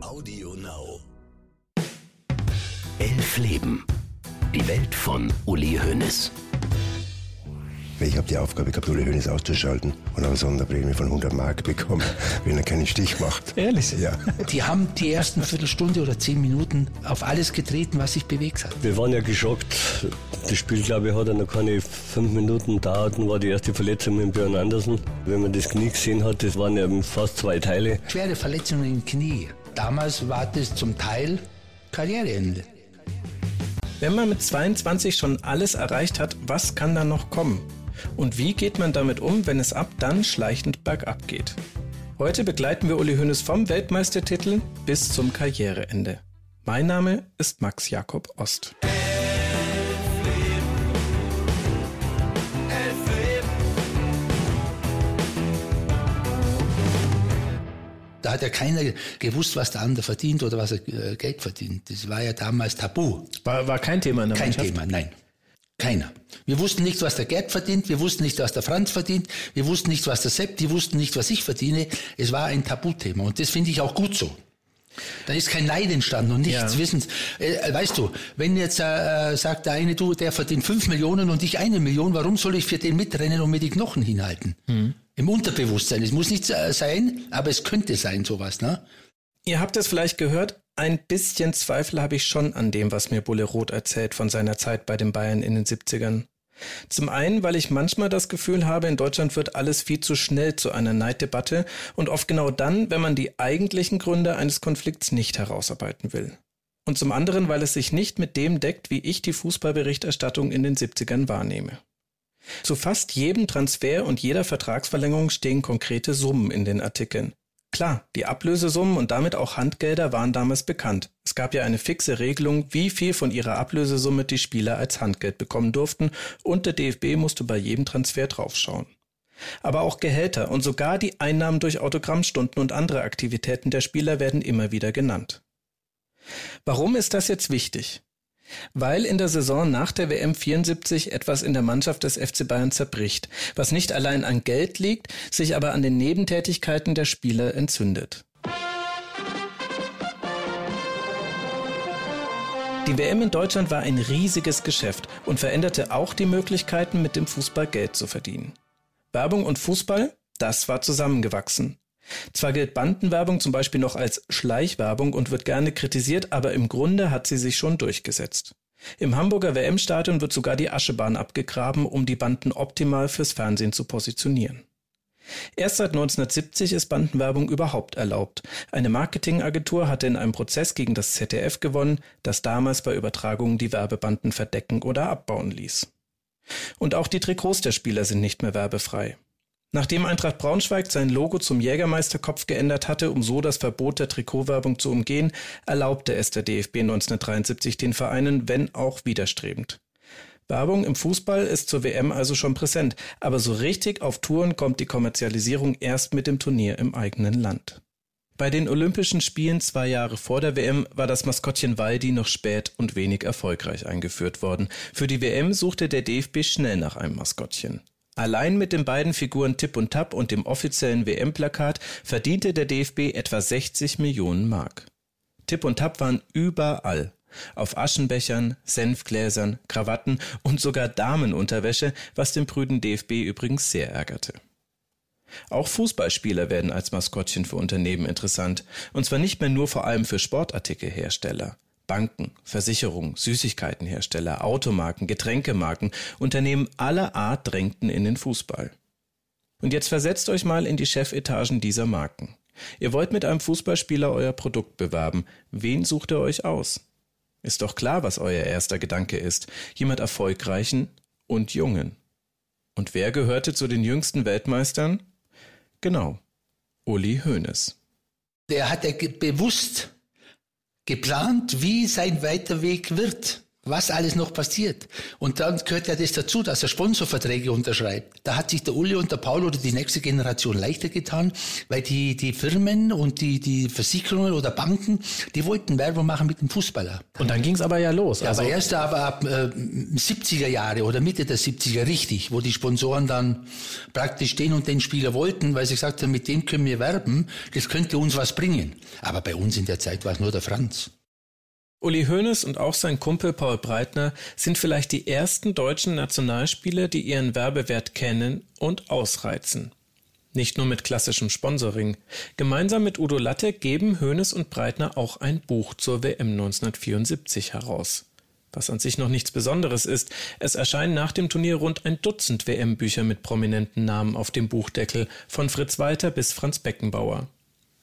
Audio Now. Elf Leben. Die Welt von Uli Hoeneß. Ich habe die Aufgabe gehabt, Uli Hoeneß auszuschalten und eine Sonderprämie von 100 Mark bekommen, wenn er keinen Stich macht. Ehrlich? Ja. Die haben die ersten Viertelstunde oder zehn Minuten auf alles getreten, was sich bewegt hat. Wir waren ja geschockt. Das Spiel, glaube ich, hat ja noch keine fünf Minuten gedauert und war die erste Verletzung mit Björn Andersen. Wenn man das Knie gesehen hat, das waren ja fast zwei Teile. Schwere Verletzungen im Knie. Damals war das zum Teil Karriereende. Wenn man mit 22 schon alles erreicht hat, was kann dann noch kommen? Und wie geht man damit um, wenn es ab dann schleichend bergab geht? Heute begleiten wir Uli Hoeneß vom Weltmeistertitel bis zum Karriereende. Mein Name ist Max Jakob Ost. Da hat ja keiner gewusst, was der andere verdient oder was er äh, Geld verdient. Das war ja damals tabu. War, war kein Thema in der Kein Mannschaft? Thema, nein. Keiner. Wir wussten nicht, was der Gerd verdient, wir wussten nicht, was der Franz verdient, wir wussten nicht, was der Sepp, die wussten nicht, was ich verdiene. Es war ein Tabuthema und das finde ich auch gut so. Da ist kein Neid entstanden und nichts Ja. Wissens. Äh, weißt du, wenn jetzt äh, sagt der eine, du, der verdient fünf Millionen und ich eine Million, warum soll ich für den mitrennen und mir die Knochen hinhalten? Im Unterbewusstsein. Es muss nicht äh, sein, aber es könnte sein, sowas, ne? Ihr habt es vielleicht gehört, ein bisschen Zweifel habe ich schon an dem, was mir Bulle Roth erzählt von seiner Zeit bei den Bayern in den 70ern. Zum einen, weil ich manchmal das Gefühl habe, in Deutschland wird alles viel zu schnell zu einer Neiddebatte und oft genau dann, wenn man die eigentlichen Gründe eines Konflikts nicht herausarbeiten will. Und zum anderen, weil es sich nicht mit dem deckt, wie ich die Fußballberichterstattung in den 70ern wahrnehme. Zu fast jedem Transfer und jeder Vertragsverlängerung stehen konkrete Summen in den Artikeln. Klar, die Ablösesummen und damit auch Handgelder waren damals bekannt. Es gab ja eine fixe Regelung, wie viel von ihrer Ablösesumme die Spieler als Handgeld bekommen durften und der DFB musste bei jedem Transfer draufschauen. Aber auch Gehälter und sogar die Einnahmen durch Autogrammstunden und andere Aktivitäten der Spieler werden immer wieder genannt. Warum ist das jetzt wichtig? Weil in der Saison nach der WM 74 etwas in der Mannschaft des FC Bayern zerbricht, was nicht allein an Geld liegt, sich aber an den Nebentätigkeiten der Spieler entzündet. Die WM in Deutschland war ein riesiges Geschäft und veränderte auch die Möglichkeiten, mit dem Fußball Geld zu verdienen. Werbung und Fußball, das war zusammengewachsen. Zwar gilt Bandenwerbung zum Beispiel noch als Schleichwerbung und wird gerne kritisiert, aber im Grunde hat sie sich schon durchgesetzt. Im Hamburger WM-Stadion wird sogar die Aschebahn abgegraben, um die Banden optimal fürs Fernsehen zu positionieren. Erst seit 1970 ist Bandenwerbung überhaupt erlaubt. Eine Marketingagentur hatte in einem Prozess gegen das ZDF gewonnen, das damals bei Übertragungen die Werbebanden verdecken oder abbauen ließ. Und auch die Trikots der Spieler sind nicht mehr werbefrei. Nachdem Eintracht Braunschweig sein Logo zum Jägermeisterkopf geändert hatte, um so das Verbot der Trikotwerbung zu umgehen, erlaubte es der DFB 1973 den Vereinen, wenn auch widerstrebend. Werbung im Fußball ist zur WM also schon präsent, aber so richtig auf Touren kommt die Kommerzialisierung erst mit dem Turnier im eigenen Land. Bei den Olympischen Spielen zwei Jahre vor der WM war das Maskottchen Waldi noch spät und wenig erfolgreich eingeführt worden. Für die WM suchte der DFB schnell nach einem Maskottchen. Allein mit den beiden Figuren Tipp und Tap und dem offiziellen WM-Plakat verdiente der DFB etwa 60 Millionen Mark. Tipp und Tap waren überall. Auf Aschenbechern, Senfgläsern, Krawatten und sogar Damenunterwäsche, was den prüden DFB übrigens sehr ärgerte. Auch Fußballspieler werden als Maskottchen für Unternehmen interessant, und zwar nicht mehr nur vor allem für Sportartikelhersteller. Banken, Versicherungen, Süßigkeitenhersteller, Automarken, Getränkemarken, Unternehmen aller Art drängten in den Fußball. Und jetzt versetzt euch mal in die Chefetagen dieser Marken. Ihr wollt mit einem Fußballspieler euer Produkt bewerben. Wen sucht ihr euch aus? Ist doch klar, was euer erster Gedanke ist. Jemand Erfolgreichen und Jungen. Und wer gehörte zu den jüngsten Weltmeistern? Genau, Uli Hoeneß. Der hat ge- bewusst geplant, wie sein weiter Weg wird. Was alles noch passiert. Und dann gehört ja das dazu, dass er Sponsorverträge unterschreibt. Da hat sich der Uli und der Paul oder die nächste Generation leichter getan, weil die, die Firmen und die, die Versicherungen oder Banken, die wollten Werbung machen mit dem Fußballer. Und dann ging es aber ja los. Ja, also aber erst aber ab äh, 70er Jahre oder Mitte der 70er richtig, wo die Sponsoren dann praktisch den und den Spieler wollten, weil sie gesagt haben, mit dem können wir werben, das könnte uns was bringen. Aber bei uns in der Zeit war es nur der Franz. Uli Hoeneß und auch sein Kumpel Paul Breitner sind vielleicht die ersten deutschen Nationalspieler, die ihren Werbewert kennen und ausreizen. Nicht nur mit klassischem Sponsoring. Gemeinsam mit Udo Latte geben Hoeneß und Breitner auch ein Buch zur WM 1974 heraus. Was an sich noch nichts Besonderes ist, es erscheinen nach dem Turnier rund ein Dutzend WM-Bücher mit prominenten Namen auf dem Buchdeckel, von Fritz Walter bis Franz Beckenbauer.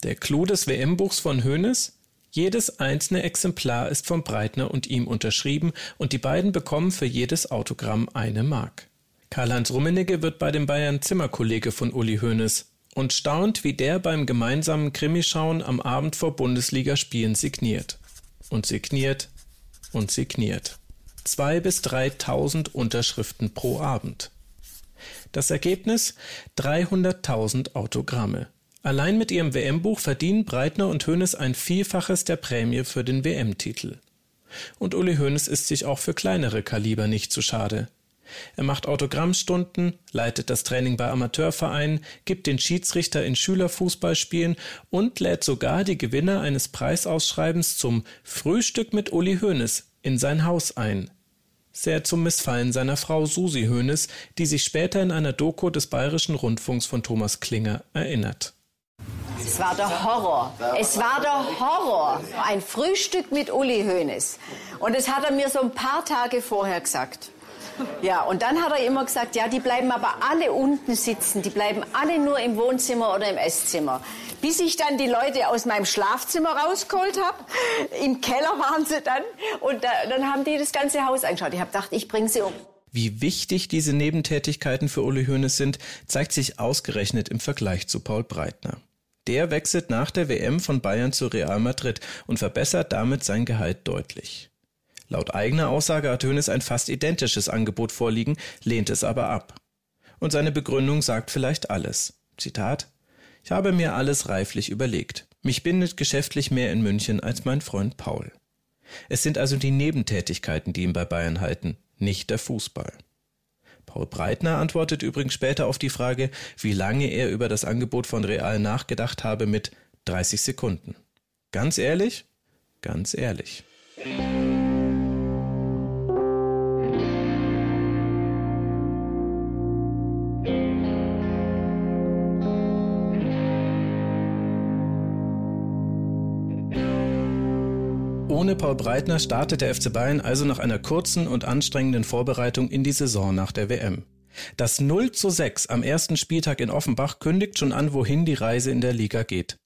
Der Clou des WM-Buchs von Hoeneß? Jedes einzelne Exemplar ist vom Breitner und ihm unterschrieben und die beiden bekommen für jedes Autogramm eine Mark. Karl-Heinz Rummenigge wird bei den Bayern Zimmerkollege von Uli Hoeneß und staunt, wie der beim gemeinsamen Krimischauen am Abend vor Bundesligaspielen signiert. Und signiert und signiert. Zwei bis dreitausend Unterschriften pro Abend. Das Ergebnis 300.000 Autogramme. Allein mit ihrem WM-Buch verdienen Breitner und Hoeneß ein Vielfaches der Prämie für den WM-Titel. Und Uli Hoeneß ist sich auch für kleinere Kaliber nicht zu schade. Er macht Autogrammstunden, leitet das Training bei Amateurvereinen, gibt den Schiedsrichter in Schülerfußballspielen und lädt sogar die Gewinner eines Preisausschreibens zum Frühstück mit Uli Hoeneß in sein Haus ein. Sehr zum Missfallen seiner Frau Susi Hoeneß, die sich später in einer Doku des Bayerischen Rundfunks von Thomas Klinger erinnert. Es war der Horror. Es war der Horror. Ein Frühstück mit Uli Hoeneß. Und das hat er mir so ein paar Tage vorher gesagt. Ja, und dann hat er immer gesagt, ja, die bleiben aber alle unten sitzen. Die bleiben alle nur im Wohnzimmer oder im Esszimmer. Bis ich dann die Leute aus meinem Schlafzimmer rausgeholt habe. Im Keller waren sie dann. Und da, dann haben die das ganze Haus angeschaut. Ich habe gedacht, ich bringe sie um. Wie wichtig diese Nebentätigkeiten für Uli Hoeneß sind, zeigt sich ausgerechnet im Vergleich zu Paul Breitner. Der wechselt nach der WM von Bayern zu Real Madrid und verbessert damit sein Gehalt deutlich. Laut eigener Aussage hat Hoeneß ein fast identisches Angebot vorliegen, lehnt es aber ab. Und seine Begründung sagt vielleicht alles. Zitat Ich habe mir alles reiflich überlegt. Mich bindet geschäftlich mehr in München als mein Freund Paul. Es sind also die Nebentätigkeiten, die ihn bei Bayern halten, nicht der Fußball. Paul Breitner antwortet übrigens später auf die Frage, wie lange er über das Angebot von Real nachgedacht habe mit 30 Sekunden. Ganz ehrlich? Ganz ehrlich. Ohne Paul Breitner startet der FC Bayern also nach einer kurzen und anstrengenden Vorbereitung in die Saison nach der WM. Das 0 zu 6 am ersten Spieltag in Offenbach kündigt schon an, wohin die Reise in der Liga geht.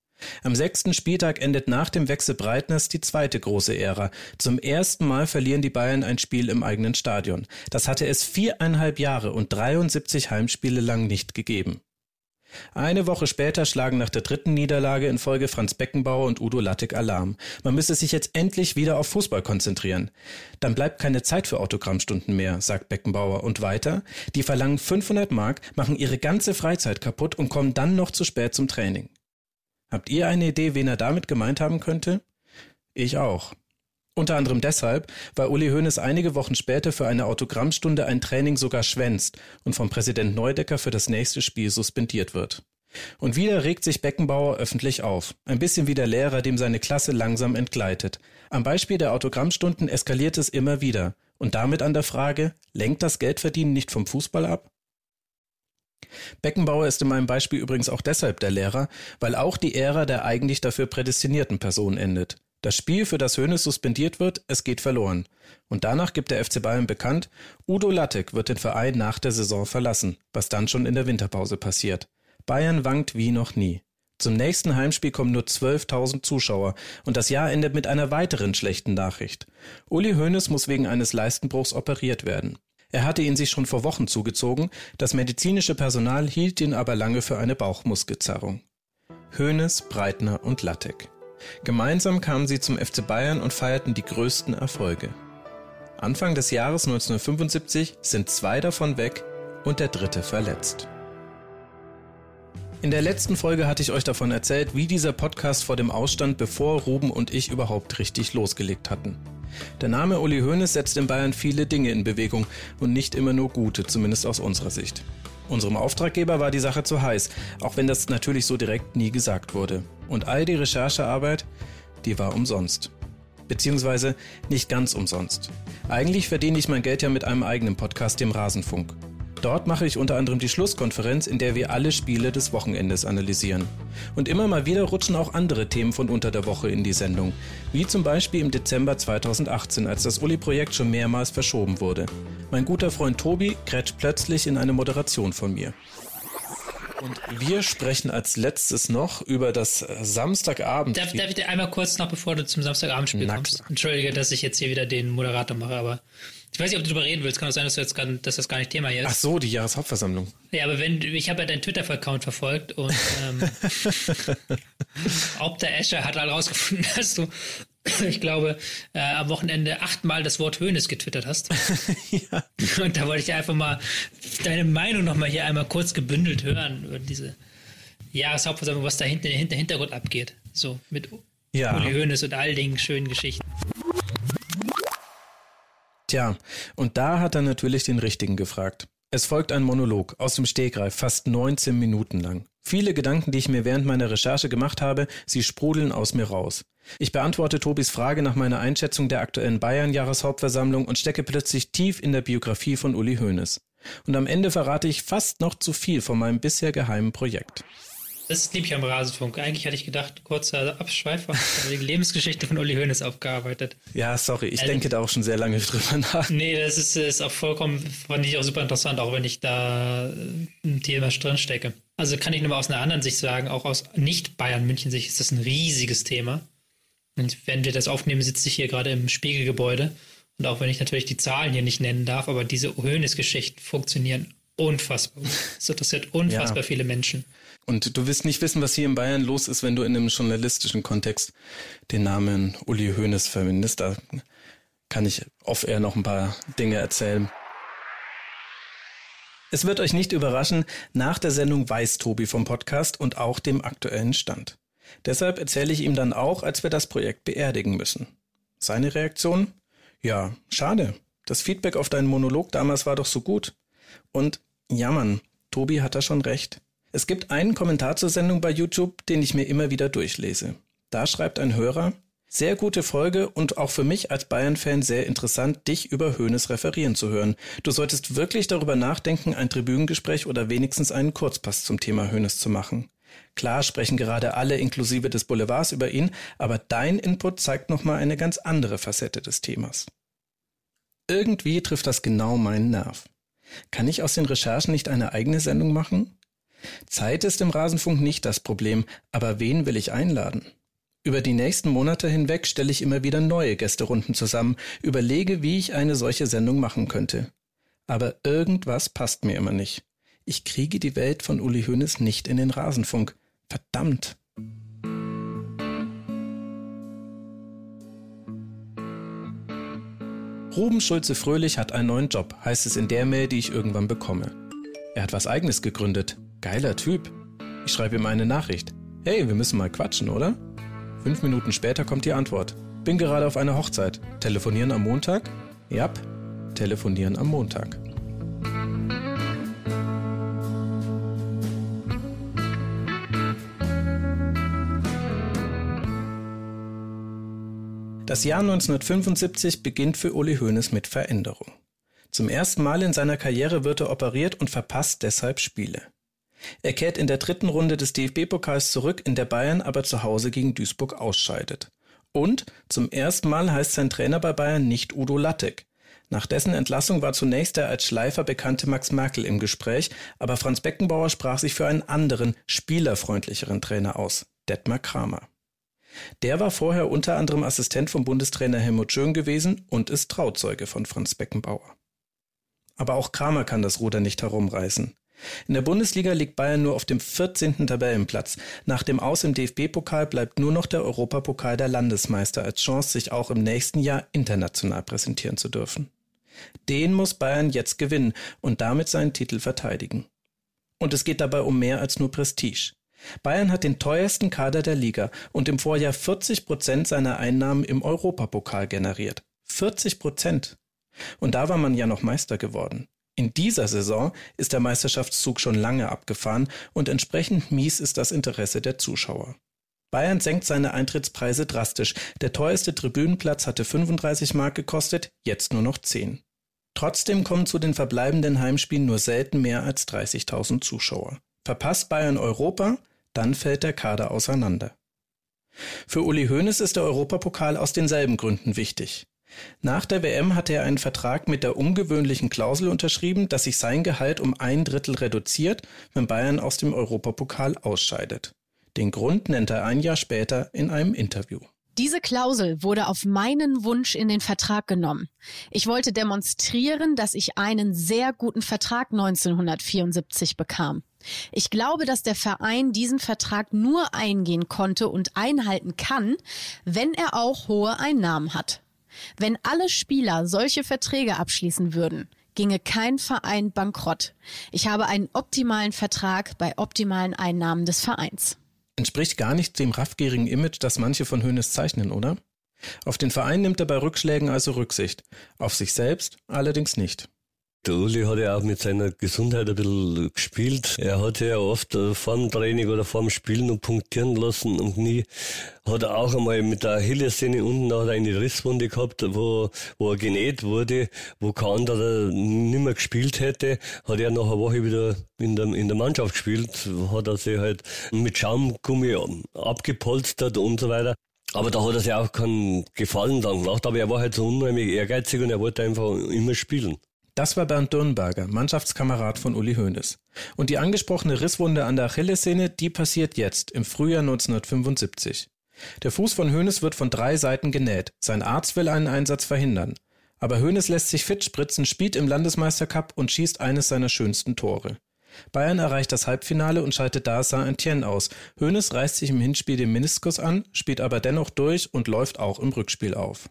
Am sechsten Spieltag endet nach dem Wechsel Breitners die zweite große Ära. Zum ersten Mal verlieren die Bayern ein Spiel im eigenen Stadion. Das hatte es viereinhalb Jahre und 73 Heimspiele lang nicht gegeben. Eine Woche später schlagen nach der dritten Niederlage in Folge Franz Beckenbauer und Udo Lattek Alarm. Man müsse sich jetzt endlich wieder auf Fußball konzentrieren. Dann bleibt keine Zeit für Autogrammstunden mehr, sagt Beckenbauer. Und weiter, die verlangen 500 Mark, machen ihre ganze Freizeit kaputt und kommen dann noch zu spät zum Training. Habt ihr eine Idee, wen er damit gemeint haben könnte? Ich auch. Unter anderem deshalb, weil Uli Hoeneß einige Wochen später für eine Autogrammstunde ein Training sogar schwänzt und vom Präsident Neudecker für das nächste Spiel suspendiert wird. Und wieder regt sich Beckenbauer öffentlich auf. Ein bisschen wie der Lehrer, dem seine Klasse langsam entgleitet. Am Beispiel der Autogrammstunden eskaliert es immer wieder. Und damit an der Frage, lenkt das Geldverdienen nicht vom Fußball ab? Beckenbauer ist in meinem Beispiel übrigens auch deshalb der Lehrer, weil auch die Ära der eigentlich dafür prädestinierten Person endet. Das Spiel, für das Hönes suspendiert wird, es geht verloren. Und danach gibt der FC Bayern bekannt, Udo Lattek wird den Verein nach der Saison verlassen, was dann schon in der Winterpause passiert. Bayern wankt wie noch nie. Zum nächsten Heimspiel kommen nur 12.000 Zuschauer und das Jahr endet mit einer weiteren schlechten Nachricht. Uli Hoeneß muss wegen eines Leistenbruchs operiert werden. Er hatte ihn sich schon vor Wochen zugezogen, das medizinische Personal hielt ihn aber lange für eine Bauchmuskelzerrung. Hoeneß, Breitner und Lattek. Gemeinsam kamen sie zum FC Bayern und feierten die größten Erfolge. Anfang des Jahres 1975 sind zwei davon weg und der dritte verletzt. In der letzten Folge hatte ich euch davon erzählt, wie dieser Podcast vor dem Ausstand, bevor Ruben und ich überhaupt richtig losgelegt hatten. Der Name Uli Hoeneß setzt in Bayern viele Dinge in Bewegung und nicht immer nur gute, zumindest aus unserer Sicht. Unserem Auftraggeber war die Sache zu heiß, auch wenn das natürlich so direkt nie gesagt wurde. Und all die Recherchearbeit, die war umsonst. Beziehungsweise nicht ganz umsonst. Eigentlich verdiene ich mein Geld ja mit einem eigenen Podcast, dem Rasenfunk. Dort mache ich unter anderem die Schlusskonferenz, in der wir alle Spiele des Wochenendes analysieren. Und immer mal wieder rutschen auch andere Themen von unter der Woche in die Sendung, wie zum Beispiel im Dezember 2018, als das Uli-Projekt schon mehrmals verschoben wurde. Mein guter Freund Tobi grätscht plötzlich in eine Moderation von mir. Und wir sprechen als letztes noch über das Samstagabend. Darf, darf ich dir einmal kurz noch, bevor du zum Samstagabendspiel kommst? Entschuldige, dass ich jetzt hier wieder den Moderator mache, aber ich weiß nicht, ob du darüber reden willst. Kann auch sein, dass, du jetzt gar, dass das gar nicht Thema hier ist. Ach so, die Jahreshauptversammlung. Ja, aber wenn ich habe ja deinen Twitter-Account verfolgt und ähm, ob der Escher hat halt rausgefunden, dass du, ich glaube, äh, am Wochenende achtmal das Wort Höhnes getwittert hast. ja. Und da wollte ich einfach mal deine Meinung nochmal hier einmal kurz gebündelt hören über diese Jahreshauptversammlung, was da hinten im Hintergrund abgeht. So mit ja. Uli Hoeneß und all den schönen Geschichten. Tja, und da hat er natürlich den Richtigen gefragt. Es folgt ein Monolog aus dem Stegreif, fast 19 Minuten lang. Viele Gedanken, die ich mir während meiner Recherche gemacht habe, sie sprudeln aus mir raus. Ich beantworte Tobis Frage nach meiner Einschätzung der aktuellen Bayern-Jahreshauptversammlung und stecke plötzlich tief in der Biografie von Uli Hoeneß. Und am Ende verrate ich fast noch zu viel von meinem bisher geheimen Projekt. Das liebe ich am Rasenfunk. Eigentlich hatte ich gedacht, kurzer Abschweifer, die Lebensgeschichte von Uli Hoeneß aufgearbeitet. Ja, sorry, ich also, denke da auch schon sehr lange drüber nach. Nee, das ist, ist auch vollkommen, fand ich auch super interessant, auch wenn ich da ein Thema drin stecke. Also kann ich nur mal aus einer anderen Sicht sagen, auch aus Nicht-Bayern-München-Sicht ist das ein riesiges Thema. Und wenn wir das aufnehmen, sitze ich hier gerade im Spiegelgebäude. Und auch wenn ich natürlich die Zahlen hier nicht nennen darf, aber diese Hoeneß-Geschichten funktionieren unfassbar. Es interessiert unfassbar ja. viele Menschen. Und du wirst nicht wissen, was hier in Bayern los ist, wenn du in einem journalistischen Kontext den Namen Uli Hoeneß verwendest. Da kann ich off-air noch ein paar Dinge erzählen. Es wird euch nicht überraschen, nach der Sendung weiß Tobi vom Podcast und auch dem aktuellen Stand. Deshalb erzähle ich ihm dann auch, als wir das Projekt beerdigen müssen. Seine Reaktion? Ja, schade. Das Feedback auf deinen Monolog damals war doch so gut. Und ja, Mann, Tobi hat da schon recht. Es gibt einen Kommentar zur Sendung bei YouTube, den ich mir immer wieder durchlese. Da schreibt ein Hörer, sehr gute Folge und auch für mich als Bayern-Fan sehr interessant, dich über Höhnes referieren zu hören. Du solltest wirklich darüber nachdenken, ein Tribünengespräch oder wenigstens einen Kurzpass zum Thema Höhnes zu machen. Klar sprechen gerade alle inklusive des Boulevards über ihn, aber dein Input zeigt nochmal eine ganz andere Facette des Themas. Irgendwie trifft das genau meinen Nerv. Kann ich aus den Recherchen nicht eine eigene Sendung machen? Zeit ist im Rasenfunk nicht das Problem, aber wen will ich einladen? Über die nächsten Monate hinweg stelle ich immer wieder neue Gästerunden zusammen, überlege, wie ich eine solche Sendung machen könnte. Aber irgendwas passt mir immer nicht. Ich kriege die Welt von Uli Hoeneß nicht in den Rasenfunk. Verdammt. Ruben Schulze Fröhlich hat einen neuen Job, heißt es in der Mail, die ich irgendwann bekomme. Er hat was eigenes gegründet, Geiler Typ. Ich schreibe ihm eine Nachricht. Hey, wir müssen mal quatschen, oder? Fünf Minuten später kommt die Antwort. Bin gerade auf einer Hochzeit. Telefonieren am Montag? Jap, telefonieren am Montag. Das Jahr 1975 beginnt für Uli Hoeneß mit Veränderung. Zum ersten Mal in seiner Karriere wird er operiert und verpasst deshalb Spiele. Er kehrt in der dritten Runde des DFB-Pokals zurück, in der Bayern aber zu Hause gegen Duisburg ausscheidet. Und zum ersten Mal heißt sein Trainer bei Bayern nicht Udo Lattek. Nach dessen Entlassung war zunächst der als Schleifer bekannte Max Merkel im Gespräch, aber Franz Beckenbauer sprach sich für einen anderen, spielerfreundlicheren Trainer aus, Detmar Kramer. Der war vorher unter anderem Assistent vom Bundestrainer Helmut Schön gewesen und ist Trauzeuge von Franz Beckenbauer. Aber auch Kramer kann das Ruder nicht herumreißen. In der Bundesliga liegt Bayern nur auf dem 14. Tabellenplatz. Nach dem Aus im DFB-Pokal bleibt nur noch der Europapokal der Landesmeister als Chance, sich auch im nächsten Jahr international präsentieren zu dürfen. Den muss Bayern jetzt gewinnen und damit seinen Titel verteidigen. Und es geht dabei um mehr als nur Prestige. Bayern hat den teuersten Kader der Liga und im Vorjahr 40 Prozent seiner Einnahmen im Europapokal generiert. 40 Prozent. Und da war man ja noch Meister geworden. In dieser Saison ist der Meisterschaftszug schon lange abgefahren und entsprechend mies ist das Interesse der Zuschauer. Bayern senkt seine Eintrittspreise drastisch. Der teuerste Tribünenplatz hatte 35 Mark gekostet, jetzt nur noch 10. Trotzdem kommen zu den verbleibenden Heimspielen nur selten mehr als 30.000 Zuschauer. Verpasst Bayern Europa, dann fällt der Kader auseinander. Für Uli Hoeneß ist der Europapokal aus denselben Gründen wichtig. Nach der WM hatte er einen Vertrag mit der ungewöhnlichen Klausel unterschrieben, dass sich sein Gehalt um ein Drittel reduziert, wenn Bayern aus dem Europapokal ausscheidet. Den Grund nennt er ein Jahr später in einem Interview. Diese Klausel wurde auf meinen Wunsch in den Vertrag genommen. Ich wollte demonstrieren, dass ich einen sehr guten Vertrag 1974 bekam. Ich glaube, dass der Verein diesen Vertrag nur eingehen konnte und einhalten kann, wenn er auch hohe Einnahmen hat. Wenn alle Spieler solche Verträge abschließen würden, ginge kein Verein bankrott. Ich habe einen optimalen Vertrag bei optimalen Einnahmen des Vereins. Entspricht gar nicht dem raffgierigen Image, das manche von Hönes zeichnen, oder? Auf den Verein nimmt er bei Rückschlägen also Rücksicht, auf sich selbst allerdings nicht. Der Uli hat ja auch mit seiner Gesundheit ein bisschen gespielt. Er hat ja oft äh, vor dem Training oder vor dem Spiel noch punktieren lassen und nie hat er auch einmal mit der Achillessehne unten noch eine Risswunde gehabt, wo, wo er genäht wurde, wo kein anderer nicht mehr gespielt hätte, hat er nach einer Woche wieder in der, in der Mannschaft gespielt, hat er sich halt mit Schaumgummi abgepolstert und so weiter. Aber da hat er sich auch keinen Gefallen dann gemacht, aber er war halt so unheimlich ehrgeizig und er wollte einfach immer spielen. Das war Bernd Dürnberger, Mannschaftskamerad von Uli Hoeneß. Und die angesprochene Risswunde an der Achillessehne, die passiert jetzt, im Frühjahr 1975. Der Fuß von Hoeneß wird von drei Seiten genäht. Sein Arzt will einen Einsatz verhindern. Aber Hoeneß lässt sich fit spritzen, spielt im Landesmeistercup und schießt eines seiner schönsten Tore. Bayern erreicht das Halbfinale und schaltet da Saint-Etienne aus. Hoeneß reißt sich im Hinspiel den Meniskus an, spielt aber dennoch durch und läuft auch im Rückspiel auf.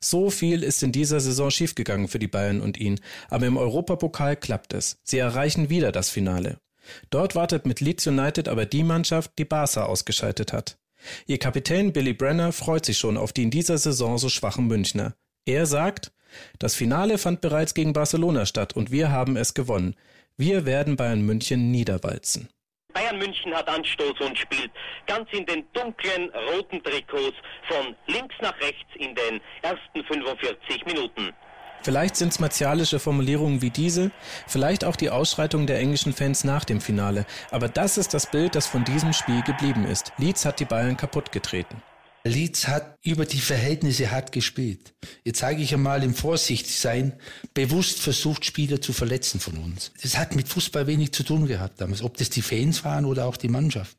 So viel ist in dieser Saison schiefgegangen für die Bayern und ihn, aber im Europapokal klappt es. Sie erreichen wieder das Finale. Dort wartet mit Leeds United aber die Mannschaft, die Barca ausgeschaltet hat. Ihr Kapitän Billy Brenner freut sich schon auf die in dieser Saison so schwachen Münchner. Er sagt, das Finale fand bereits gegen Barcelona statt und wir haben es gewonnen. Wir werden Bayern München niederwalzen. Bayern München hat Anstoß und spielt ganz in den dunklen roten Trikots von links nach rechts in den ersten 45 Minuten. Vielleicht sind es martialische Formulierungen wie diese, vielleicht auch die Ausschreitung der englischen Fans nach dem Finale, aber das ist das Bild, das von diesem Spiel geblieben ist. Leeds hat die Bayern kaputt getreten. Leeds hat über die Verhältnisse hart gespielt. Jetzt zeige ich einmal im Vorsichtigsein bewusst versucht, Spieler zu verletzen von uns. Das hat mit Fußball wenig zu tun gehabt damals, ob das die Fans waren oder auch die Mannschaft.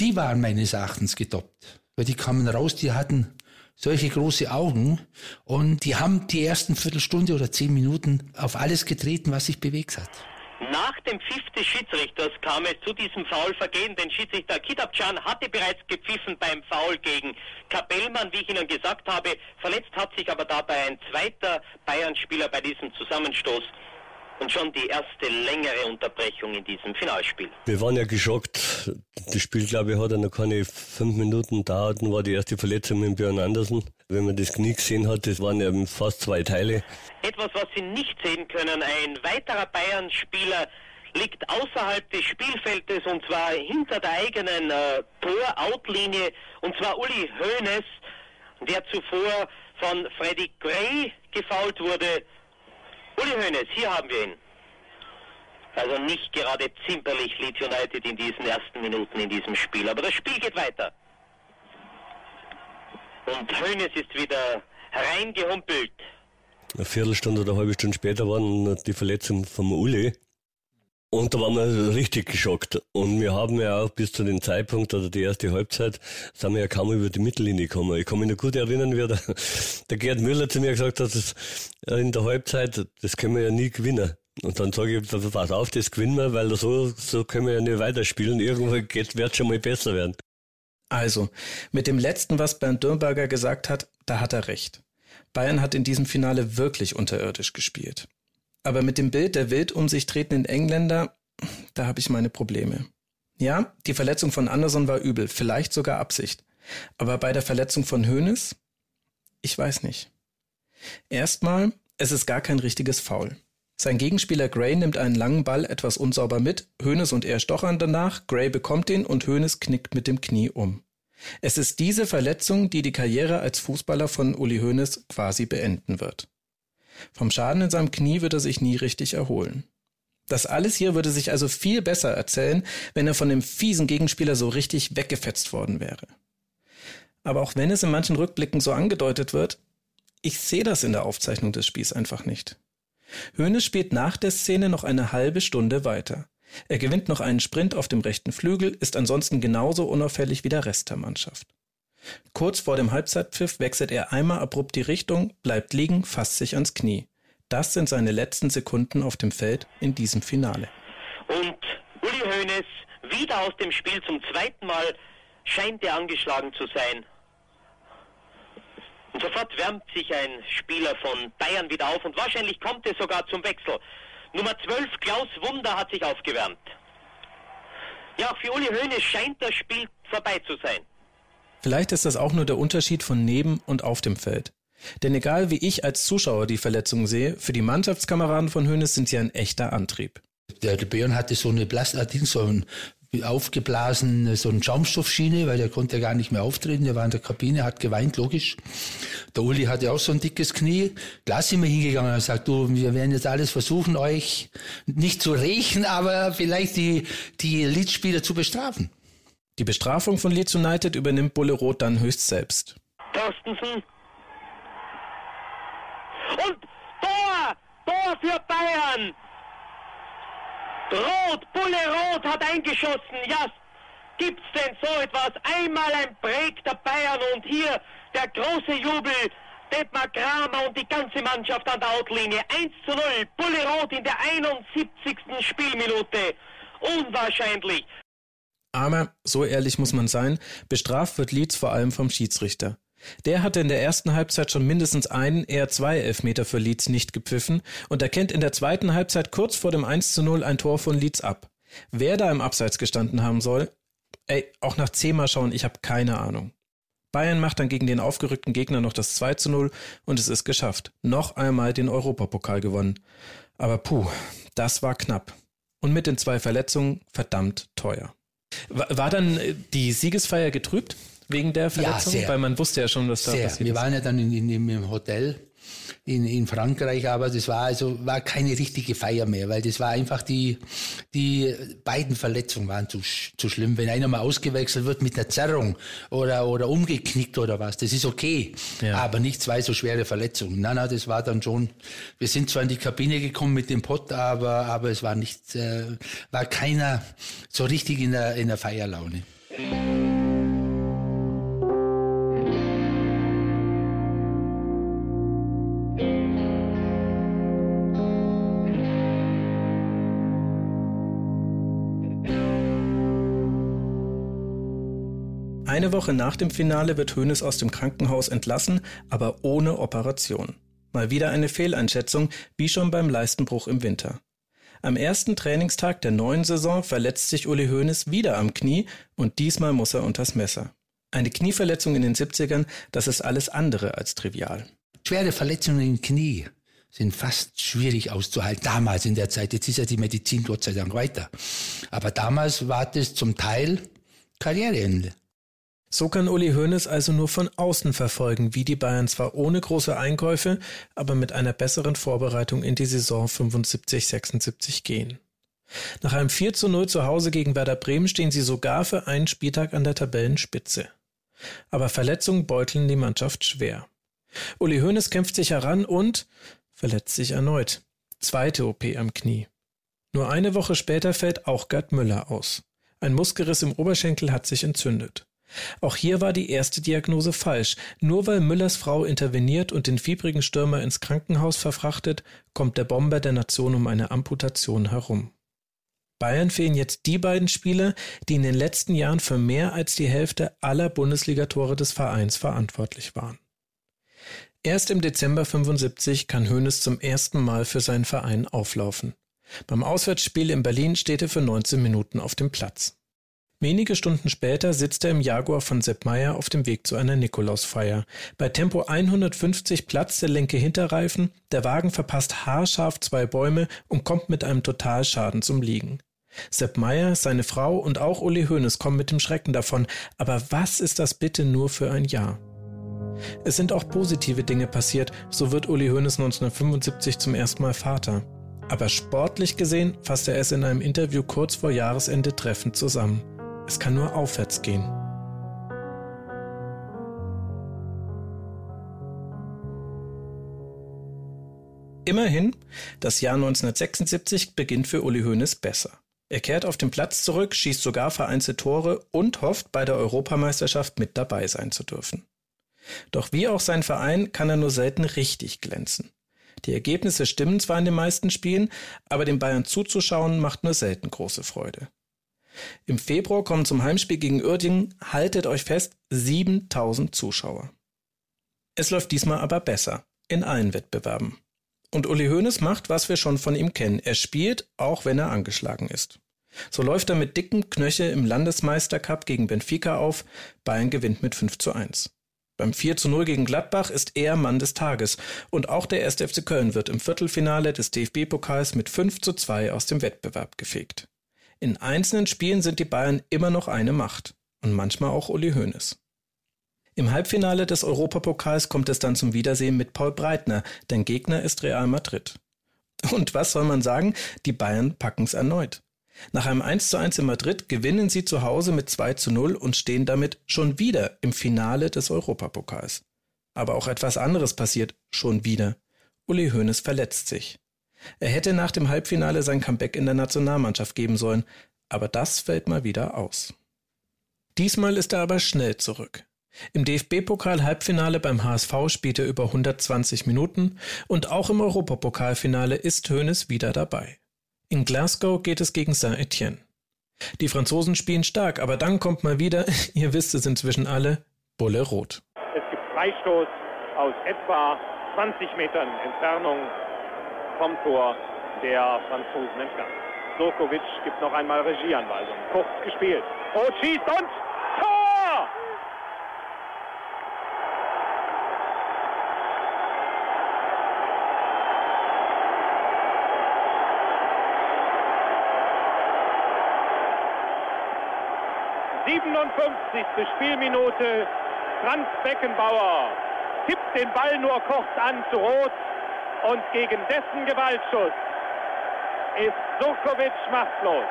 Die waren meines Erachtens gedoppt, weil die kamen raus, die hatten solche große Augen und die haben die ersten Viertelstunde oder zehn Minuten auf alles getreten, was sich bewegt hat. Nach dem Pfiff des Schiedsrichters kam es zu diesem Foulvergehen. Den Schiedsrichter Kitabcan hatte bereits gepfiffen beim Foul gegen Kapellmann, wie ich Ihnen gesagt habe. Verletzt hat sich aber dabei ein zweiter Bayern-Spieler bei diesem Zusammenstoß und schon die erste längere Unterbrechung in diesem Finalspiel. Wir waren ja geschockt. Das Spiel, glaube ich, hat ja noch keine fünf Minuten gedauert. War die erste Verletzung mit Björn Andersen. Wenn man das Knie gesehen hat, das waren ja fast zwei Teile. Etwas, was Sie nicht sehen können, ein weiterer Bayern-Spieler liegt außerhalb des Spielfeldes und zwar hinter der eigenen äh, Tor-Out-Linie und zwar Uli Hoeneß, der zuvor von Freddy Gray gefault wurde Uli Hoeneß, hier haben wir ihn. Also nicht gerade zimperlich Leeds United in diesen ersten Minuten in diesem Spiel. Aber das Spiel geht weiter. Und Hoeneß ist wieder hereingehumpelt. Eine Viertelstunde oder eine halbe Stunde später waren die Verletzungen vom Uli. Und da waren wir richtig geschockt. Und wir haben ja auch bis zu dem Zeitpunkt, oder die erste Halbzeit, sind wir ja kaum über die Mittellinie gekommen. Ich kann mich noch gut erinnern, wie der, der Gerd Müller zu mir gesagt hat, dass in der Halbzeit, das können wir ja nie gewinnen. Und dann sage ich, pass auf, das gewinnen wir, weil so, so können wir ja nicht weiterspielen. Irgendwann wird schon mal besser werden. Also, mit dem letzten, was Bernd Dürnberger gesagt hat, da hat er recht. Bayern hat in diesem Finale wirklich unterirdisch gespielt. Aber mit dem Bild der wild um sich tretenden Engländer, da habe ich meine Probleme. Ja, die Verletzung von Anderson war übel, vielleicht sogar Absicht. Aber bei der Verletzung von Hoeneß? Ich weiß nicht. Erstmal, es ist gar kein richtiges Foul. Sein Gegenspieler Gray nimmt einen langen Ball etwas unsauber mit, Hoeneß und er stochern danach, Gray bekommt ihn und Hoeneß knickt mit dem Knie um. Es ist diese Verletzung, die die Karriere als Fußballer von Uli Hoeneß quasi beenden wird. Vom Schaden in seinem Knie wird er sich nie richtig erholen. Das alles hier würde sich also viel besser erzählen, wenn er von dem fiesen Gegenspieler so richtig weggefetzt worden wäre. Aber auch wenn es in manchen Rückblicken so angedeutet wird, ich sehe das in der Aufzeichnung des Spiels einfach nicht. Höhne spielt nach der Szene noch eine halbe Stunde weiter. Er gewinnt noch einen Sprint auf dem rechten Flügel, ist ansonsten genauso unauffällig wie der Rest der Mannschaft. Kurz vor dem Halbzeitpfiff wechselt er einmal abrupt die Richtung, bleibt liegen, fasst sich ans Knie. Das sind seine letzten Sekunden auf dem Feld in diesem Finale. Und Uli Hoeneß wieder aus dem Spiel zum zweiten Mal scheint er angeschlagen zu sein. Und sofort wärmt sich ein Spieler von Bayern wieder auf und wahrscheinlich kommt es sogar zum Wechsel. Nummer 12, Klaus Wunder, hat sich aufgewärmt. Ja, für Uli Hoeneß scheint das Spiel vorbei zu sein. Vielleicht ist das auch nur der Unterschied von neben und auf dem Feld. Denn egal wie ich als Zuschauer die Verletzungen sehe, für die Mannschaftskameraden von Hönes sind sie ein echter Antrieb. Der, der Björn hatte so eine Plastik, so ein aufgeblasen, so eine Schaumstoffschiene, weil der konnte gar nicht mehr auftreten. Der war in der Kabine, hat geweint, logisch. Der Uli hatte auch so ein dickes Knie. Klar sind wir hingegangen und gesagt, du, wir werden jetzt alles versuchen, euch nicht zu rächen, aber vielleicht die, die Leeds-Spieler zu bestrafen. Die Bestrafung von Leeds United übernimmt Bulle Roth dann höchst selbst. Torstensen und Tor! Tor für Bayern! Rot, Bulle Rot hat eingeschossen. Ja, gibt's denn so etwas? Einmal ein Break der Bayern und hier der große Jubel. Detmar Kramer und die ganze Mannschaft an der Outlinie. 1 zu 0. Bulle Rot in der 71. Spielminute. Unwahrscheinlich. Aber, so ehrlich muss man sein, bestraft wird Leeds vor allem vom Schiedsrichter. Der hatte in der ersten Halbzeit schon mindestens einen, eher zwei Elfmeter für Leeds nicht gepfiffen und erkennt in der zweiten Halbzeit kurz vor dem 1 zu 0 ein Tor von Leeds ab. Wer da im Abseits gestanden haben soll, ey, auch nach zehnmal schauen, ich habe keine Ahnung. Bayern macht dann gegen den aufgerückten Gegner noch das 2 zu 0 und es ist geschafft. Noch einmal den Europapokal gewonnen. Aber puh, das war knapp. Und mit den zwei Verletzungen verdammt teuer. War, war dann äh, die Siegesfeier getrübt? wegen der Verletzung? Ja. Weil man wusste ja schon, dass da sehr. passiert Wir ist. waren ja dann in, in, im Hotel in, in Frankreich, aber das war also war keine richtige Feier mehr, weil das war einfach die die beiden Verletzungen waren zu, zu schlimm. Wenn einer mal ausgewechselt wird mit einer Zerrung oder oder umgeknickt oder was, das ist okay, Ja. aber nicht zwei so schwere Verletzungen. Nein, nein, das war dann schon. Wir sind zwar in die Kabine gekommen mit dem Pott, aber aber es war nicht äh, war keiner so richtig in der in der Feierlaune. Eine Woche nach dem Finale wird Hoeneß aus dem Krankenhaus entlassen, aber ohne Operation. Mal wieder eine Fehleinschätzung, wie schon beim Leistenbruch im Winter. Am ersten Trainingstag der neuen Saison verletzt sich Uli Hoeneß wieder am Knie und diesmal muss er unters Messer. Eine Knieverletzung in den 70ern, das ist alles andere als trivial. Schwere Verletzungen im Knie sind fast schwierig auszuhalten. Damals in der Zeit, jetzt ist ja die Medizin Gott sei Dank weiter. Aber damals war das zum Teil Karriereende. So kann Uli Hoeneß also nur von außen verfolgen, wie die Bayern zwar ohne große Einkäufe, aber mit einer besseren Vorbereitung in die Saison 75-76 gehen. Nach einem 4 zu 0 zu Hause gegen Werder Bremen stehen sie sogar für einen Spieltag an der Tabellenspitze. Aber Verletzungen beuteln die Mannschaft schwer. Uli Hoeneß kämpft sich heran und verletzt sich erneut. Zweite OP am Knie. Nur eine Woche später fällt auch Gerd Müller aus. Ein Muskelriss im Oberschenkel hat sich entzündet. Auch hier war die erste Diagnose falsch. Nur weil Müllers Frau interveniert und den fiebrigen Stürmer ins Krankenhaus verfrachtet, kommt der Bomber der Nation um eine Amputation herum. Bayern fehlen jetzt die beiden Spieler, die in den letzten Jahren für mehr als die Hälfte aller Bundesligatore des Vereins verantwortlich waren. Erst im Dezember 75 kann Hoeneß zum ersten Mal für seinen Verein auflaufen. Beim Auswärtsspiel in Berlin steht er für 19 Minuten auf dem Platz. Wenige Stunden später sitzt er im Jaguar von Sepp Meyer auf dem Weg zu einer Nikolausfeier. Bei Tempo 150 platzt der linke Hinterreifen, der Wagen verpasst haarscharf zwei Bäume und kommt mit einem Totalschaden zum Liegen. Sepp Meyer, seine Frau und auch Uli Hoeneß kommen mit dem Schrecken davon. Aber was ist das bitte nur für ein Jahr? Es sind auch positive Dinge passiert, so wird Uli Hoeneß 1975 zum ersten Mal Vater. Aber sportlich gesehen fasst er es in einem Interview kurz vor Jahresende treffend zusammen. Es kann nur aufwärts gehen. Immerhin, das Jahr 1976 beginnt für Uli Hoeneß besser. Er kehrt auf den Platz zurück, schießt sogar vereinzelt Tore und hofft, bei der Europameisterschaft mit dabei sein zu dürfen. Doch wie auch sein Verein kann er nur selten richtig glänzen. Die Ergebnisse stimmen zwar in den meisten Spielen, aber den Bayern zuzuschauen macht nur selten große Freude. Im Februar kommen zum Heimspiel gegen Uerdingen, haltet euch fest, 7000 Zuschauer. Es läuft diesmal aber besser, in allen Wettbewerben. Und Uli Hoeneß macht, was wir schon von ihm kennen. Er spielt, auch wenn er angeschlagen ist. So läuft er mit dicken Knöchel im Landesmeistercup gegen Benfica auf. Bayern gewinnt mit 5 zu 1. Beim 4 zu 0 gegen Gladbach ist er Mann des Tages. Und auch der 1. FC Köln wird im Viertelfinale des DFB-Pokals mit 5 zu 2 aus dem Wettbewerb gefegt. In einzelnen Spielen sind die Bayern immer noch eine Macht. Und manchmal auch Uli Hoeneß. Im Halbfinale des Europapokals kommt es dann zum Wiedersehen mit Paul Breitner, denn Gegner ist Real Madrid. Und was soll man sagen? Die Bayern packen es erneut. Nach einem 1 zu 1 in Madrid gewinnen sie zu Hause mit 2 zu 0 und stehen damit schon wieder im Finale des Europapokals. Aber auch etwas anderes passiert schon wieder. Uli Hoeneß verletzt sich. Er hätte nach dem Halbfinale sein Comeback in der Nationalmannschaft geben sollen, aber das fällt mal wieder aus. Diesmal ist er aber schnell zurück. Im DFB-Pokal-Halbfinale beim HSV spielt er über 120 Minuten und auch im Europapokalfinale ist Hoeneß wieder dabei. In Glasgow geht es gegen Saint-Etienne. Die Franzosen spielen stark, aber dann kommt mal wieder, ihr wisst es inzwischen alle, Bulle Rot. Es gibt Freistoß aus etwa 20 Metern Entfernung vom Tor der Franzosen entfernt. Sokovic gibt noch einmal Regieanweisung. Kurz gespielt. Rot schießt und Tor! Siebenundfünfzigste Spielminute. Franz Beckenbauer tippt den Ball nur kurz an zu Rot und gegen dessen Gewaltschuss ist Surkovic machtlos.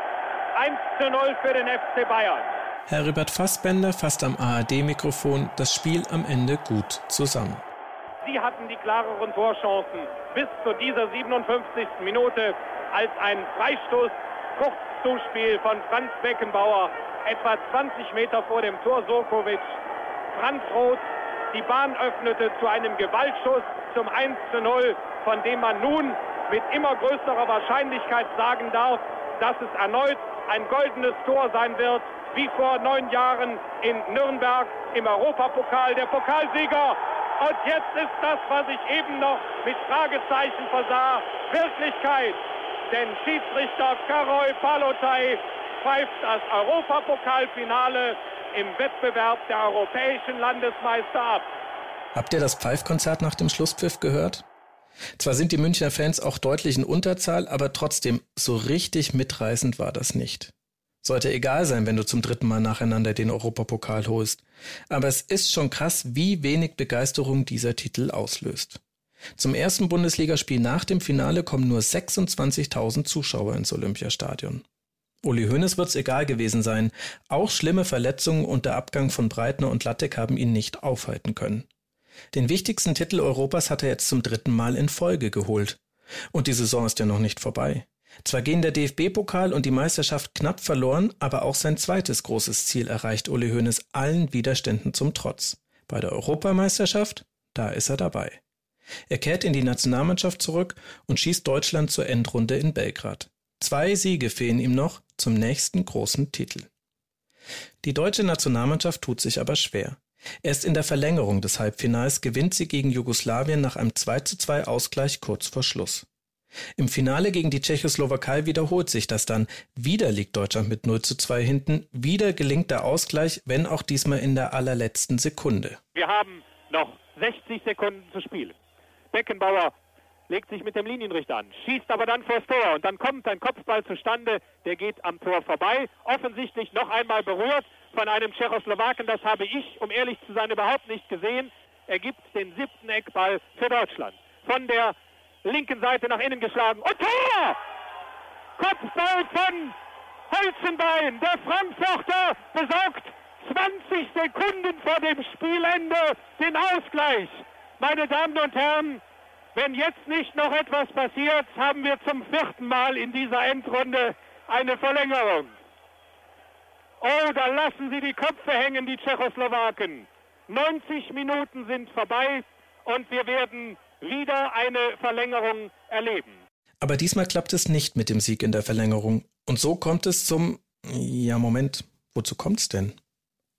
1 zu 0 für den FC Bayern. Herbert Fassbender fasst am ARD-Mikrofon das Spiel am Ende gut zusammen. Sie hatten die klareren Torchancen bis zu dieser 57. Minute, als ein Freistoß Kurzzuspiel von Franz Beckenbauer etwa 20 Meter vor dem Tor Surkovic Franz Roth die Bahn öffnete zu einem Gewaltschuss zum 1 zu 0 von dem man nun mit immer größerer Wahrscheinlichkeit sagen darf, dass es erneut ein goldenes Tor sein wird, wie vor neun Jahren in Nürnberg im Europapokal der Pokalsieger. Und jetzt ist das, was ich eben noch mit Fragezeichen versah, Wirklichkeit. Denn Schiedsrichter Karoy Palotai pfeift das Europapokalfinale im Wettbewerb der europäischen Landesmeister ab. Habt ihr das Pfeifkonzert nach dem Schlusspfiff gehört? Zwar sind die Münchner Fans auch deutlich in Unterzahl, aber trotzdem, so richtig mitreißend war das nicht. Sollte egal sein, wenn du zum dritten Mal nacheinander den Europapokal holst. Aber es ist schon krass, wie wenig Begeisterung dieser Titel auslöst. Zum ersten Bundesligaspiel nach dem Finale kommen nur 26.000 Zuschauer ins Olympiastadion. Uli Hoeneß wird's egal gewesen sein. Auch schlimme Verletzungen und der Abgang von Breitner und Lattek haben ihn nicht aufhalten können. Den wichtigsten Titel Europas hat er jetzt zum dritten Mal in Folge geholt. Und die Saison ist ja noch nicht vorbei. Zwar gehen der DFB-Pokal und die Meisterschaft knapp verloren, aber auch sein zweites großes Ziel erreicht Uli Hoeneß allen Widerständen zum Trotz. Bei der Europameisterschaft, da ist er dabei. Er kehrt in die Nationalmannschaft zurück und schießt Deutschland zur Endrunde in Belgrad. Zwei Siege fehlen ihm noch zum nächsten großen Titel. Die deutsche Nationalmannschaft tut sich aber schwer. Erst in der Verlängerung des Halbfinals gewinnt sie gegen Jugoslawien nach einem 2 zu 2 Ausgleich kurz vor Schluss. Im Finale gegen die Tschechoslowakei wiederholt sich das dann. Wieder liegt Deutschland mit 0 zu 2 hinten. Wieder gelingt der Ausgleich, wenn auch diesmal in der allerletzten Sekunde. Wir haben noch 60 Sekunden zu spielen. Beckenbauer legt sich mit dem Linienrichter an, schießt aber dann vors Tor und dann kommt ein Kopfball zustande, der geht am Tor vorbei, offensichtlich noch einmal berührt von einem Tschechoslowaken, das habe ich, um ehrlich zu sein, überhaupt nicht gesehen. Er gibt den siebten Eckball für Deutschland. Von der linken Seite nach innen geschlagen und Tor! Kopfball von Holzenbein, der Frankfurter besorgt 20 Sekunden vor dem Spielende den Ausgleich. Meine Damen und Herren, wenn jetzt nicht noch etwas passiert, haben wir zum vierten Mal in dieser Endrunde eine Verlängerung. Oh, da lassen Sie die Köpfe hängen, die Tschechoslowaken. 90 Minuten sind vorbei und wir werden wieder eine Verlängerung erleben. Aber diesmal klappt es nicht mit dem Sieg in der Verlängerung. Und so kommt es zum... Ja, Moment, wozu kommt's denn?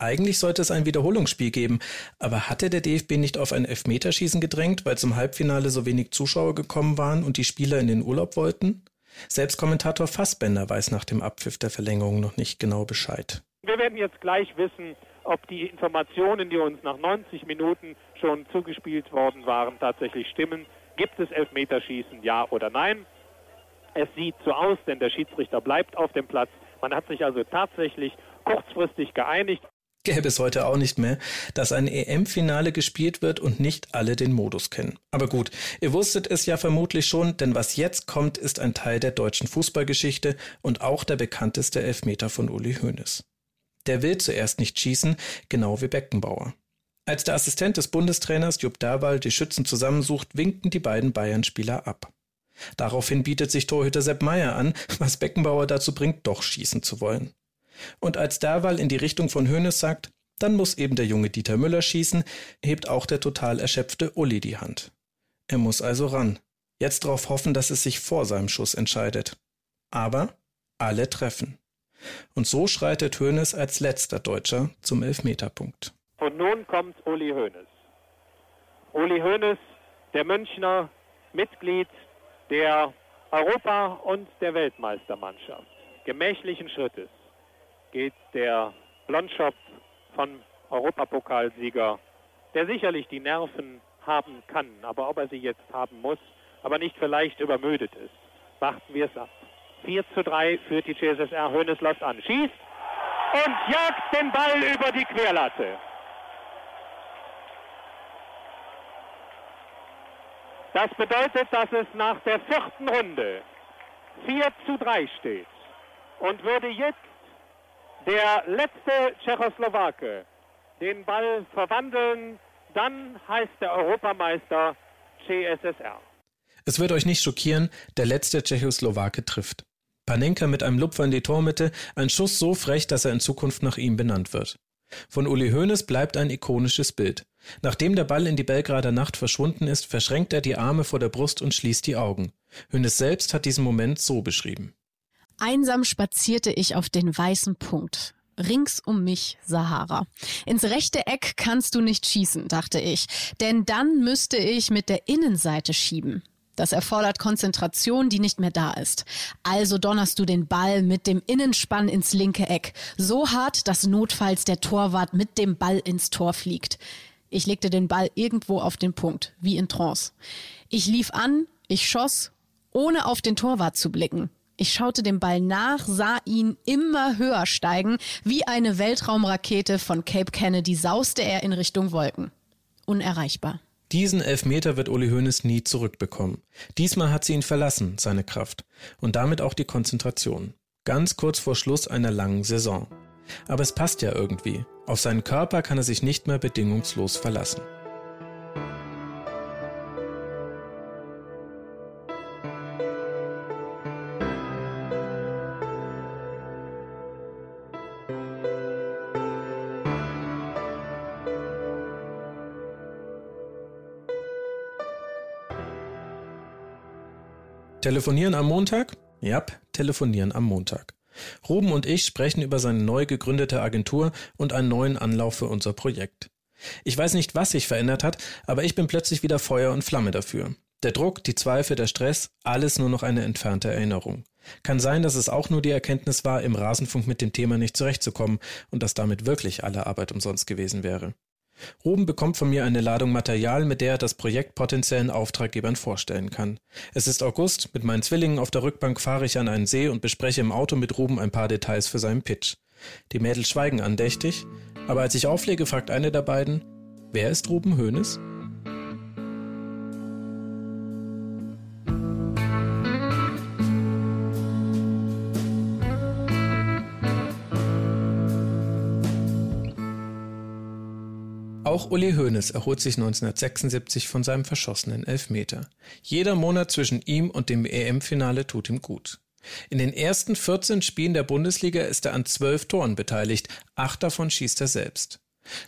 Eigentlich sollte es ein Wiederholungsspiel geben, aber hatte der DFB nicht auf ein Elfmeterschießen gedrängt, weil zum Halbfinale so wenig Zuschauer gekommen waren und die Spieler in den Urlaub wollten? Selbst Kommentator Fassbender weiß nach dem Abpfiff der Verlängerung noch nicht genau Bescheid. Wir werden jetzt gleich wissen, ob die Informationen, die uns nach 90 Minuten schon zugespielt worden waren, tatsächlich stimmen. Gibt es Elfmeterschießen, ja oder nein? Es sieht so aus, denn der Schiedsrichter bleibt auf dem Platz. Man hat sich also tatsächlich kurzfristig geeinigt gäbe es heute auch nicht mehr, dass ein EM-Finale gespielt wird und nicht alle den Modus kennen. Aber gut, ihr wusstet es ja vermutlich schon, denn was jetzt kommt, ist ein Teil der deutschen Fußballgeschichte und auch der bekannteste Elfmeter von Uli Hoeneß. Der will zuerst nicht schießen, genau wie Beckenbauer. Als der Assistent des Bundestrainers Jupp Derwal die Schützen zusammensucht, winken die beiden Bayern-Spieler ab. Daraufhin bietet sich Torhüter Sepp Meier an, was Beckenbauer dazu bringt, doch schießen zu wollen. Und als Derwal in die Richtung von Hoeneß sagt, dann muss eben der junge Dieter Müller schießen, hebt auch der total erschöpfte Uli die Hand. Er muss also ran. Jetzt darauf hoffen, dass es sich vor seinem Schuss entscheidet. Aber alle treffen. Und so schreitet Hoeneß als letzter Deutscher zum Elfmeterpunkt. Und nun kommt Uli Hoeneß. Uli Hoeneß, der Münchner Mitglied der Europa- und der Weltmeistermannschaft, gemächlichen Schrittes geht der Blondschopf von Europapokalsieger, der sicherlich die Nerven haben kann, aber ob er sie jetzt haben muss, aber nicht vielleicht übermüdet ist. Warten wir es ab. 4 zu 3 führt die CSSR. Hönes an, schießt und jagt den Ball über die Querlatte. Das bedeutet, dass es nach der vierten Runde 4 zu 3 steht und würde jetzt der letzte Tschechoslowake den Ball verwandeln, dann heißt der Europameister CSSR. Es wird euch nicht schockieren, der letzte Tschechoslowake trifft. Panenka mit einem Lupfer in die Tormitte, ein Schuss so frech, dass er in Zukunft nach ihm benannt wird. Von Uli Hoeneß bleibt ein ikonisches Bild. Nachdem der Ball in die Belgrader Nacht verschwunden ist, verschränkt er die Arme vor der Brust und schließt die Augen. Hoeneß selbst hat diesen Moment so beschrieben. Einsam spazierte ich auf den weißen Punkt. Rings um mich Sahara. Ins rechte Eck kannst du nicht schießen, dachte ich, denn dann müsste ich mit der Innenseite schieben. Das erfordert Konzentration, die nicht mehr da ist. Also donnerst du den Ball mit dem Innenspann ins linke Eck, so hart, dass notfalls der Torwart mit dem Ball ins Tor fliegt. Ich legte den Ball irgendwo auf den Punkt, wie in Trance. Ich lief an, ich schoss, ohne auf den Torwart zu blicken. Ich schaute dem Ball nach, sah ihn immer höher steigen. Wie eine Weltraumrakete von Cape Kennedy sauste er in Richtung Wolken. Unerreichbar. Diesen Elfmeter wird Uli Hoeneß nie zurückbekommen. Diesmal hat sie ihn verlassen, seine Kraft. Und damit auch die Konzentration. Ganz kurz vor Schluss einer langen Saison. Aber es passt ja irgendwie. Auf seinen Körper kann er sich nicht mehr bedingungslos verlassen. Telefonieren am Montag? Ja, telefonieren am Montag. Ruben und ich sprechen über seine neu gegründete Agentur und einen neuen Anlauf für unser Projekt. Ich weiß nicht, was sich verändert hat, aber ich bin plötzlich wieder Feuer und Flamme dafür. Der Druck, die Zweifel, der Stress, alles nur noch eine entfernte Erinnerung. Kann sein, dass es auch nur die Erkenntnis war, im Rasenfunk mit dem Thema nicht zurechtzukommen und dass damit wirklich alle Arbeit umsonst gewesen wäre. Ruben bekommt von mir eine Ladung Material, mit der er das Projekt potenziellen Auftraggebern vorstellen kann. Es ist August, mit meinen Zwillingen auf der Rückbank fahre ich an einen See und bespreche im Auto mit Ruben ein paar Details für seinen Pitch. Die Mädels schweigen andächtig, aber als ich auflege, fragt eine der beiden, wer ist Ruben Hoeneß? Auch Uli Hoeneß erholt sich 1976 von seinem verschossenen Elfmeter. Jeder Monat zwischen ihm und dem EM-Finale tut ihm gut. In den ersten 14 Spielen der Bundesliga ist er an zwölf Toren beteiligt, acht davon schießt er selbst.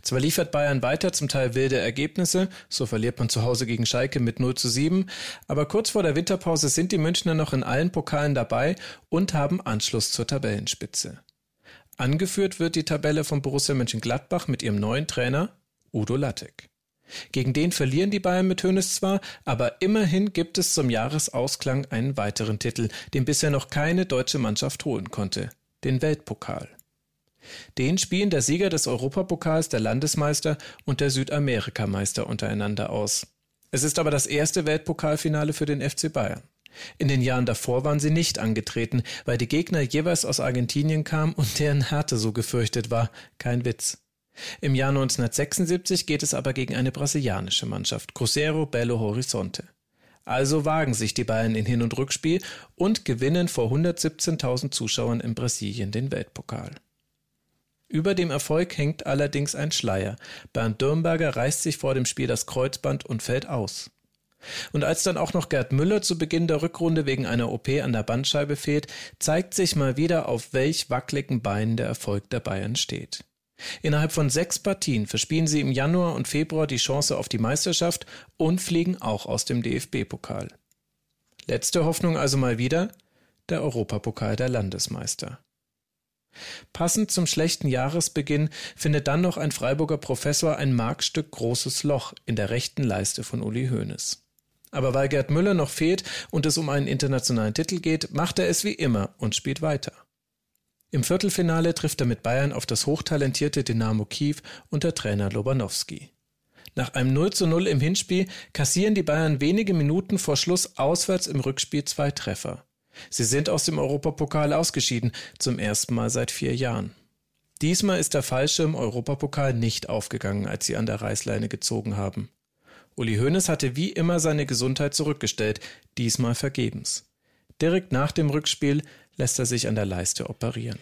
Zwar liefert Bayern weiter zum Teil wilde Ergebnisse, so verliert man zu Hause gegen Schalke mit 0 zu 7, aber kurz vor der Winterpause sind die Münchner noch in allen Pokalen dabei und haben Anschluss zur Tabellenspitze. Angeführt wird die Tabelle von Borussia Mönchengladbach mit ihrem neuen Trainer Udo Lattek. Gegen den verlieren die Bayern mit Hönes zwar, aber immerhin gibt es zum Jahresausklang einen weiteren Titel, den bisher noch keine deutsche Mannschaft holen konnte, den Weltpokal. Den spielen der Sieger des Europapokals, der Landesmeister und der Südamerikameister untereinander aus. Es ist aber das erste Weltpokalfinale für den FC Bayern. In den Jahren davor waren sie nicht angetreten, weil die Gegner jeweils aus Argentinien kamen und deren Härte so gefürchtet war. Kein Witz. Im Jahr 1976 geht es aber gegen eine brasilianische Mannschaft, Cruzeiro Belo Horizonte. Also wagen sich die Bayern in Hin- und Rückspiel und gewinnen vor 117.000 Zuschauern in Brasilien den Weltpokal. Über dem Erfolg hängt allerdings ein Schleier. Bernd Dürnberger reißt sich vor dem Spiel das Kreuzband und fällt aus. Und als dann auch noch Gerd Müller zu Beginn der Rückrunde wegen einer OP an der Bandscheibe fehlt, zeigt sich mal wieder, auf welch wackeligen Beinen der Erfolg der Bayern steht. Innerhalb von sechs Partien verspielen sie im Januar und Februar die Chance auf die Meisterschaft und fliegen auch aus dem DFB-Pokal. Letzte Hoffnung also mal wieder der Europapokal der Landesmeister. Passend zum schlechten Jahresbeginn findet dann noch ein Freiburger Professor ein Markstück großes Loch in der rechten Leiste von Uli Hoeneß. Aber weil Gerd Müller noch fehlt und es um einen internationalen Titel geht, macht er es wie immer und spielt weiter. Im Viertelfinale trifft er mit Bayern auf das hochtalentierte Dynamo Kiew unter Trainer Lobanowski. Nach einem 0 zu 0 im Hinspiel kassieren die Bayern wenige Minuten vor Schluss auswärts im Rückspiel zwei Treffer. Sie sind aus dem Europapokal ausgeschieden, zum ersten Mal seit vier Jahren. Diesmal ist der Fallschirm Europapokal nicht aufgegangen, als sie an der Reißleine gezogen haben. Uli Hoeneß hatte wie immer seine Gesundheit zurückgestellt, diesmal vergebens. Direkt nach dem Rückspiel lässt er sich an der Leiste operieren.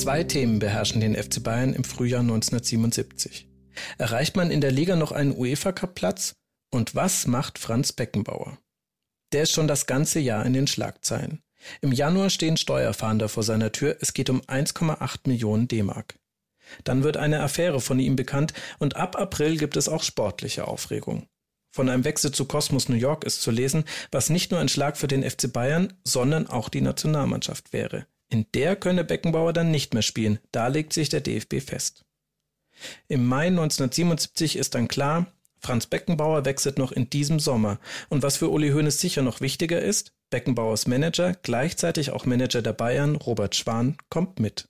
Zwei Themen beherrschen den FC Bayern im Frühjahr 1977. Erreicht man in der Liga noch einen UEFA-Cup-Platz? Und was macht Franz Beckenbauer? Der ist schon das ganze Jahr in den Schlagzeilen. Im Januar stehen Steuerfahnder vor seiner Tür. Es geht um 1,8 Millionen D-Mark. Dann wird eine Affäre von ihm bekannt und ab April gibt es auch sportliche Aufregung. Von einem Wechsel zu Cosmos New York ist zu lesen, was nicht nur ein Schlag für den FC Bayern, sondern auch die Nationalmannschaft wäre. In der könne Beckenbauer dann nicht mehr spielen, da legt sich der DFB fest. Im Mai 1977 ist dann klar, Franz Beckenbauer wechselt noch in diesem Sommer. Und was für Uli Hoeneß sicher noch wichtiger ist, Beckenbauers Manager, gleichzeitig auch Manager der Bayern, Robert Schwan, kommt mit.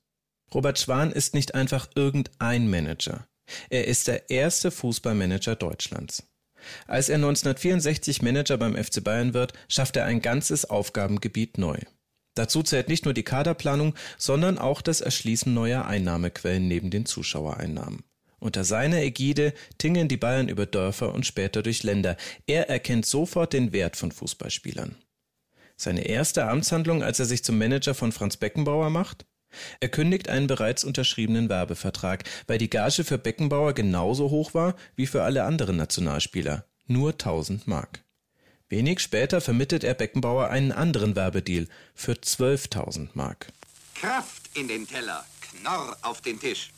Robert Schwan ist nicht einfach irgendein Manager. Er ist der erste Fußballmanager Deutschlands. Als er 1964 Manager beim FC Bayern wird, schafft er ein ganzes Aufgabengebiet neu. Dazu zählt nicht nur die Kaderplanung, sondern auch das Erschließen neuer Einnahmequellen neben den Zuschauereinnahmen. Unter seiner Ägide tingeln die Bayern über Dörfer und später durch Länder. Er erkennt sofort den Wert von Fußballspielern. Seine erste Amtshandlung, als er sich zum Manager von Franz Beckenbauer macht? Er kündigt einen bereits unterschriebenen Werbevertrag, weil die Gage für Beckenbauer genauso hoch war wie für alle anderen Nationalspieler. Nur 1000 Mark. Wenig später vermittelt er Beckenbauer einen anderen Werbedeal für 12.000 Mark. Kraft in den Teller, Knorr auf den Tisch.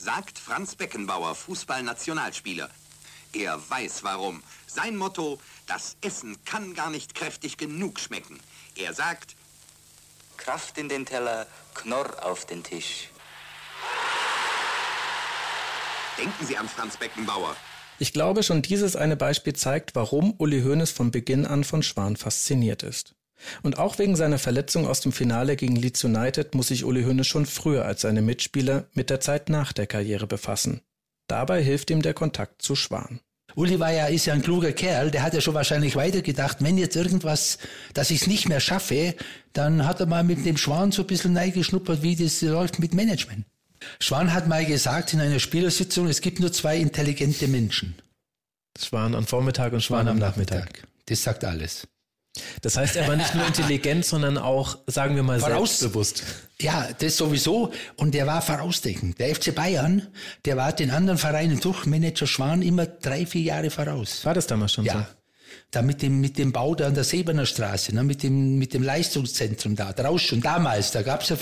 Sagt Franz Beckenbauer, Fußballnationalspieler. Er weiß warum. Sein Motto, das Essen kann gar nicht kräftig genug schmecken. Er sagt, Kraft in den Teller, Knorr auf den Tisch. Denken Sie an Franz Beckenbauer. Ich glaube, schon dieses eine Beispiel zeigt, warum Uli Hoeneß von Beginn an von Schwan fasziniert ist. Und auch wegen seiner Verletzung aus dem Finale gegen Leeds United muss sich Uli Hoeneß schon früher als seine Mitspieler mit der Zeit nach der Karriere befassen. Dabei hilft ihm der Kontakt zu Schwan. Uli war ja, ist ja ein kluger Kerl, der hat ja schon wahrscheinlich weitergedacht, wenn jetzt irgendwas, dass ich es nicht mehr schaffe, dann hat er mal mit dem Schwan so ein bisschen neigeschnuppert, wie das läuft mit Management. Schwan hat mal gesagt in einer Spielersitzung, es gibt nur zwei intelligente Menschen. Schwan am Vormittag und Schwan, Schwan am Nachmittag. Nachmittag. Das sagt alles. Das heißt, er war nicht nur intelligent, sondern auch, sagen wir mal, Voraus selbstbewusst. Ja, das sowieso. Und der war vorausdeckend. Der FC Bayern, der war den anderen Vereinen durch Manager Schwan immer drei, vier Jahre voraus. War das damals schon ja. so? Da mit dem, mit dem Bau da an der Seberner Straße, ne, mit, dem, mit dem Leistungszentrum da, draus schon damals, da gab's ja,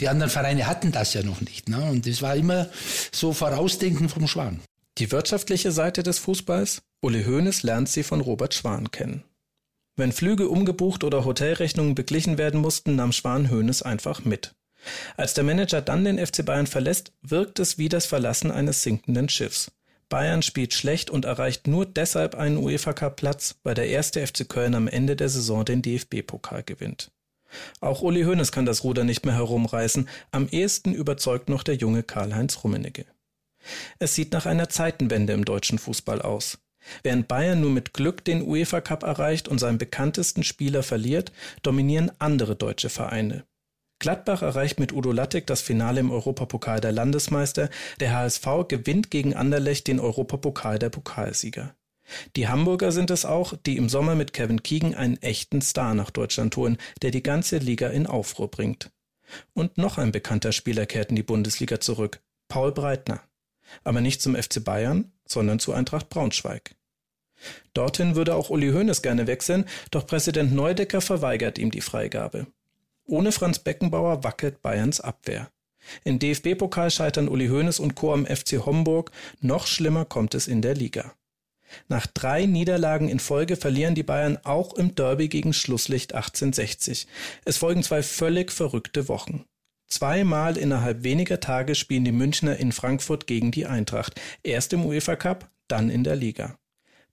die anderen Vereine hatten das ja noch nicht. Ne, und das war immer so Vorausdenken vom Schwan. Die wirtschaftliche Seite des Fußballs? Uli Hoeneß lernt sie von Robert Schwan kennen. Wenn Flüge umgebucht oder Hotelrechnungen beglichen werden mussten, nahm Schwan Hoeneß einfach mit. Als der Manager dann den FC Bayern verlässt, wirkt es wie das Verlassen eines sinkenden Schiffs. Bayern spielt schlecht und erreicht nur deshalb einen UEFA Cup Platz, weil der erste FC Köln am Ende der Saison den DFB-Pokal gewinnt. Auch Uli Hoeneß kann das Ruder nicht mehr herumreißen. Am ehesten überzeugt noch der junge Karl-Heinz Rummenigge. Es sieht nach einer Zeitenwende im deutschen Fußball aus. Während Bayern nur mit Glück den UEFA Cup erreicht und seinen bekanntesten Spieler verliert, dominieren andere deutsche Vereine. Gladbach erreicht mit Udo Lattek das Finale im Europapokal der Landesmeister, der HSV gewinnt gegen Anderlecht den Europapokal der Pokalsieger. Die Hamburger sind es auch, die im Sommer mit Kevin Keegan einen echten Star nach Deutschland holen, der die ganze Liga in Aufruhr bringt. Und noch ein bekannter Spieler kehrt in die Bundesliga zurück, Paul Breitner. Aber nicht zum FC Bayern, sondern zu Eintracht Braunschweig. Dorthin würde auch Uli Hoeneß gerne wechseln, doch Präsident Neudecker verweigert ihm die Freigabe. Ohne Franz Beckenbauer wackelt Bayerns Abwehr. Im DFB-Pokal scheitern Uli Hoeneß und Co. am FC Homburg, noch schlimmer kommt es in der Liga. Nach drei Niederlagen in Folge verlieren die Bayern auch im Derby gegen Schlusslicht 1860. Es folgen zwei völlig verrückte Wochen. Zweimal innerhalb weniger Tage spielen die Münchner in Frankfurt gegen die Eintracht. Erst im UEFA Cup, dann in der Liga.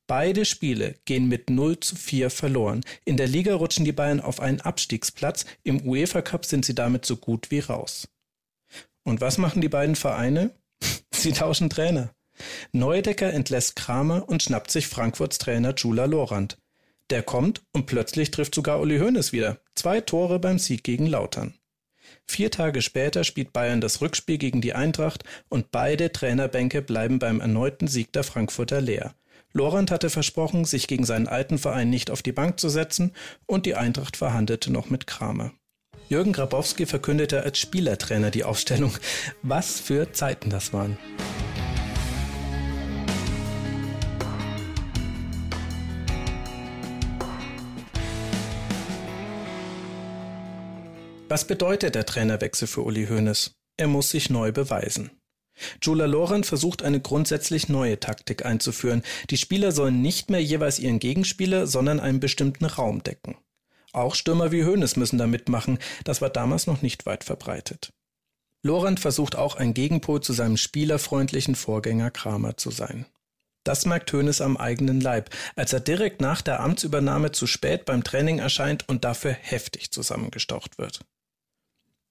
Beide Spiele gehen mit 0 zu 4 verloren. In der Liga rutschen die Bayern auf einen Abstiegsplatz, im UEFA Cup sind sie damit so gut wie raus. Und was machen die beiden Vereine? sie tauschen Trainer. Neudecker entlässt Kramer und schnappt sich Frankfurts Trainer Jula Lorand. Der kommt und plötzlich trifft sogar Uli Hoeneß wieder. Zwei Tore beim Sieg gegen Lautern. Vier Tage später spielt Bayern das Rückspiel gegen die Eintracht und beide Trainerbänke bleiben beim erneuten Sieg der Frankfurter leer. Lorand hatte versprochen, sich gegen seinen alten Verein nicht auf die Bank zu setzen und die Eintracht verhandelte noch mit Kramer. Jürgen Grabowski verkündete als Spielertrainer die Aufstellung. Was für Zeiten das waren. Was bedeutet der Trainerwechsel für Uli Hoeneß? Er muss sich neu beweisen. Jula Loren versucht eine grundsätzlich neue Taktik einzuführen. Die Spieler sollen nicht mehr jeweils ihren Gegenspieler, sondern einen bestimmten Raum decken. Auch Stürmer wie Hoeneß müssen da mitmachen. Das war damals noch nicht weit verbreitet. Lorand versucht auch ein Gegenpol zu seinem spielerfreundlichen Vorgänger Kramer zu sein. Das merkt Hoeneß am eigenen Leib, als er direkt nach der Amtsübernahme zu spät beim Training erscheint und dafür heftig zusammengestaucht wird.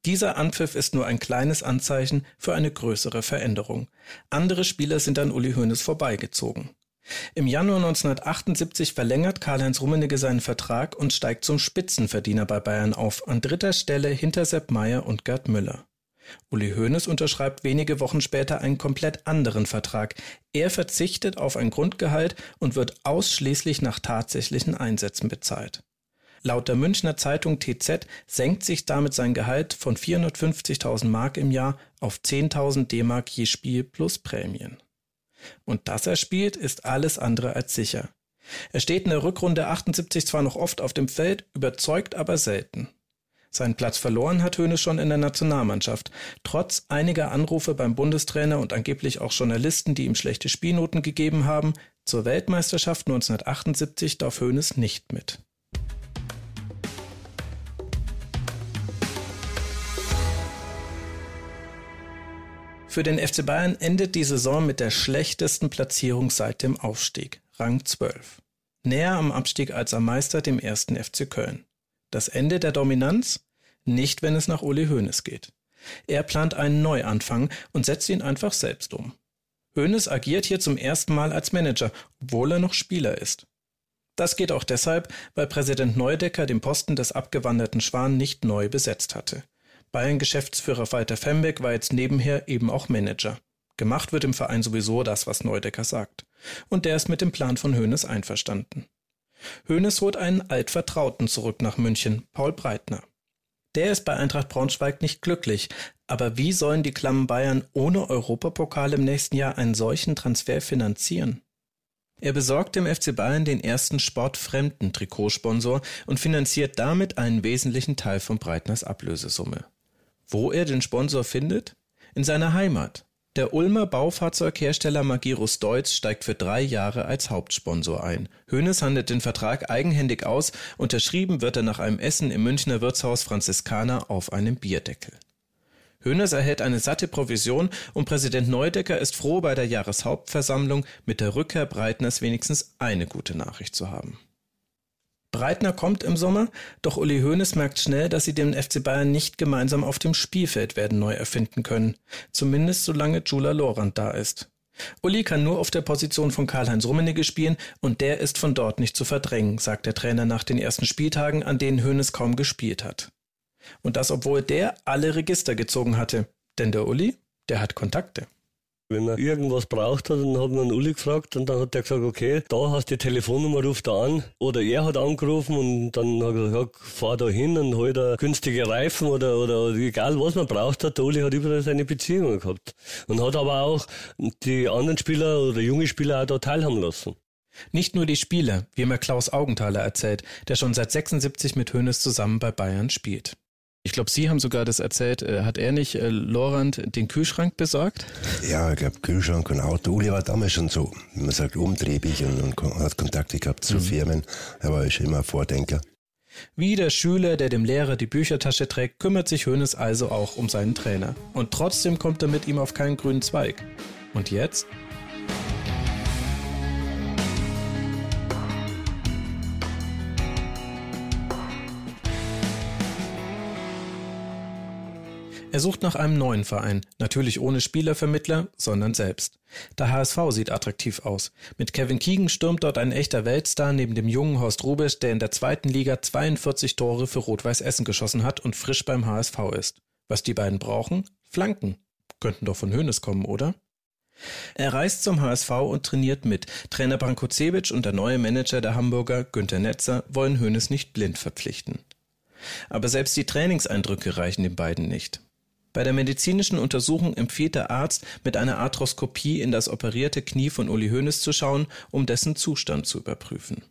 Dieser Anpfiff ist nur ein kleines Anzeichen für eine größere Veränderung. Andere Spieler sind an Uli Hoeneß vorbeigezogen. Im Januar 1978 verlängert Karl-Heinz Rummenigge seinen Vertrag und steigt zum Spitzenverdiener bei Bayern auf, an dritter Stelle hinter Sepp Meyer und Gerd Müller. Uli Hoeneß unterschreibt wenige Wochen später einen komplett anderen Vertrag. Er verzichtet auf ein Grundgehalt und wird ausschließlich nach tatsächlichen Einsätzen bezahlt. Laut der Münchner Zeitung TZ senkt sich damit sein Gehalt von 450.000 Mark im Jahr auf 10.000 D-Mark je Spiel plus Prämien. Und dass er spielt, ist alles andere als sicher. Er steht in der Rückrunde 78 zwar noch oft auf dem Feld, überzeugt aber selten. Seinen Platz verloren hat Hönes schon in der Nationalmannschaft, trotz einiger Anrufe beim Bundestrainer und angeblich auch Journalisten, die ihm schlechte Spielnoten gegeben haben. Zur Weltmeisterschaft 1978 darf Hönes nicht mit. Für den FC Bayern endet die Saison mit der schlechtesten Platzierung seit dem Aufstieg, Rang 12. Näher am Abstieg als am Meister, dem ersten FC Köln. Das Ende der Dominanz? Nicht, wenn es nach Uli Hoeneß geht. Er plant einen Neuanfang und setzt ihn einfach selbst um. Hoeneß agiert hier zum ersten Mal als Manager, obwohl er noch Spieler ist. Das geht auch deshalb, weil Präsident Neudecker den Posten des abgewanderten Schwan nicht neu besetzt hatte. Bayern-Geschäftsführer Walter Fembeck war jetzt nebenher eben auch Manager. Gemacht wird im Verein sowieso das, was Neudecker sagt. Und der ist mit dem Plan von Hoeneß einverstanden. Hoeneß holt einen Altvertrauten zurück nach München, Paul Breitner. Der ist bei Eintracht Braunschweig nicht glücklich, aber wie sollen die Klammen Bayern ohne Europapokal im nächsten Jahr einen solchen Transfer finanzieren? Er besorgt dem FC Bayern den ersten sportfremden Trikotsponsor und finanziert damit einen wesentlichen Teil von Breitners Ablösesumme. Wo er den Sponsor findet? In seiner Heimat. Der Ulmer Baufahrzeughersteller Magirus Deutz steigt für drei Jahre als Hauptsponsor ein. Hoeneß handelt den Vertrag eigenhändig aus, unterschrieben wird er nach einem Essen im Münchner Wirtshaus Franziskaner auf einem Bierdeckel. Hoeneß erhält eine satte Provision und Präsident Neudecker ist froh, bei der Jahreshauptversammlung mit der Rückkehr Breitners wenigstens eine gute Nachricht zu haben. Breitner kommt im Sommer, doch Uli Hoeneß merkt schnell, dass sie den FC Bayern nicht gemeinsam auf dem Spielfeld werden neu erfinden können. Zumindest solange Jula Lorand da ist. Uli kann nur auf der Position von Karl-Heinz Rummenigge spielen und der ist von dort nicht zu verdrängen, sagt der Trainer nach den ersten Spieltagen, an denen Hoeneß kaum gespielt hat. Und das obwohl der alle Register gezogen hatte. Denn der Uli, der hat Kontakte. Wenn er irgendwas braucht hat, dann hat man Uli gefragt und dann hat er gesagt, okay, da hast du die Telefonnummer, ruf da an. Oder er hat angerufen und dann hat er gesagt, fahr da hin und hol da günstige Reifen oder, oder egal was man braucht hat. Der Uli hat überall seine Beziehungen gehabt. Und hat aber auch die anderen Spieler oder junge Spieler auch da teilhaben lassen. Nicht nur die Spieler, wie mir Klaus Augenthaler erzählt, der schon seit 76 mit Hönes zusammen bei Bayern spielt. Ich glaube, Sie haben sogar das erzählt. Äh, hat er nicht äh, Lorand den Kühlschrank besorgt? Ja, ich glaube, Kühlschrank und Auto. Uli war damals schon so, man sagt, umtriebig und, und hat Kontakte gehabt zu mhm. Firmen. Er war schon immer Vordenker. Wie der Schüler, der dem Lehrer die Büchertasche trägt, kümmert sich Hönes also auch um seinen Trainer. Und trotzdem kommt er mit ihm auf keinen grünen Zweig. Und jetzt? Er sucht nach einem neuen Verein, natürlich ohne Spielervermittler, sondern selbst. Der HSV sieht attraktiv aus. Mit Kevin Keegan stürmt dort ein echter Weltstar neben dem jungen Horst Rubisch, der in der zweiten Liga 42 Tore für Rot-Weiß Essen geschossen hat und frisch beim HSV ist. Was die beiden brauchen? Flanken. Könnten doch von Hönes kommen, oder? Er reist zum HSV und trainiert mit. Trainer Branko Cebic und der neue Manager der Hamburger, Günter Netzer, wollen Hönes nicht blind verpflichten. Aber selbst die Trainingseindrücke reichen den beiden nicht. Bei der medizinischen Untersuchung empfiehlt der Arzt, mit einer Arthroskopie in das operierte Knie von Uli Hoeneß zu schauen, um dessen Zustand zu überprüfen.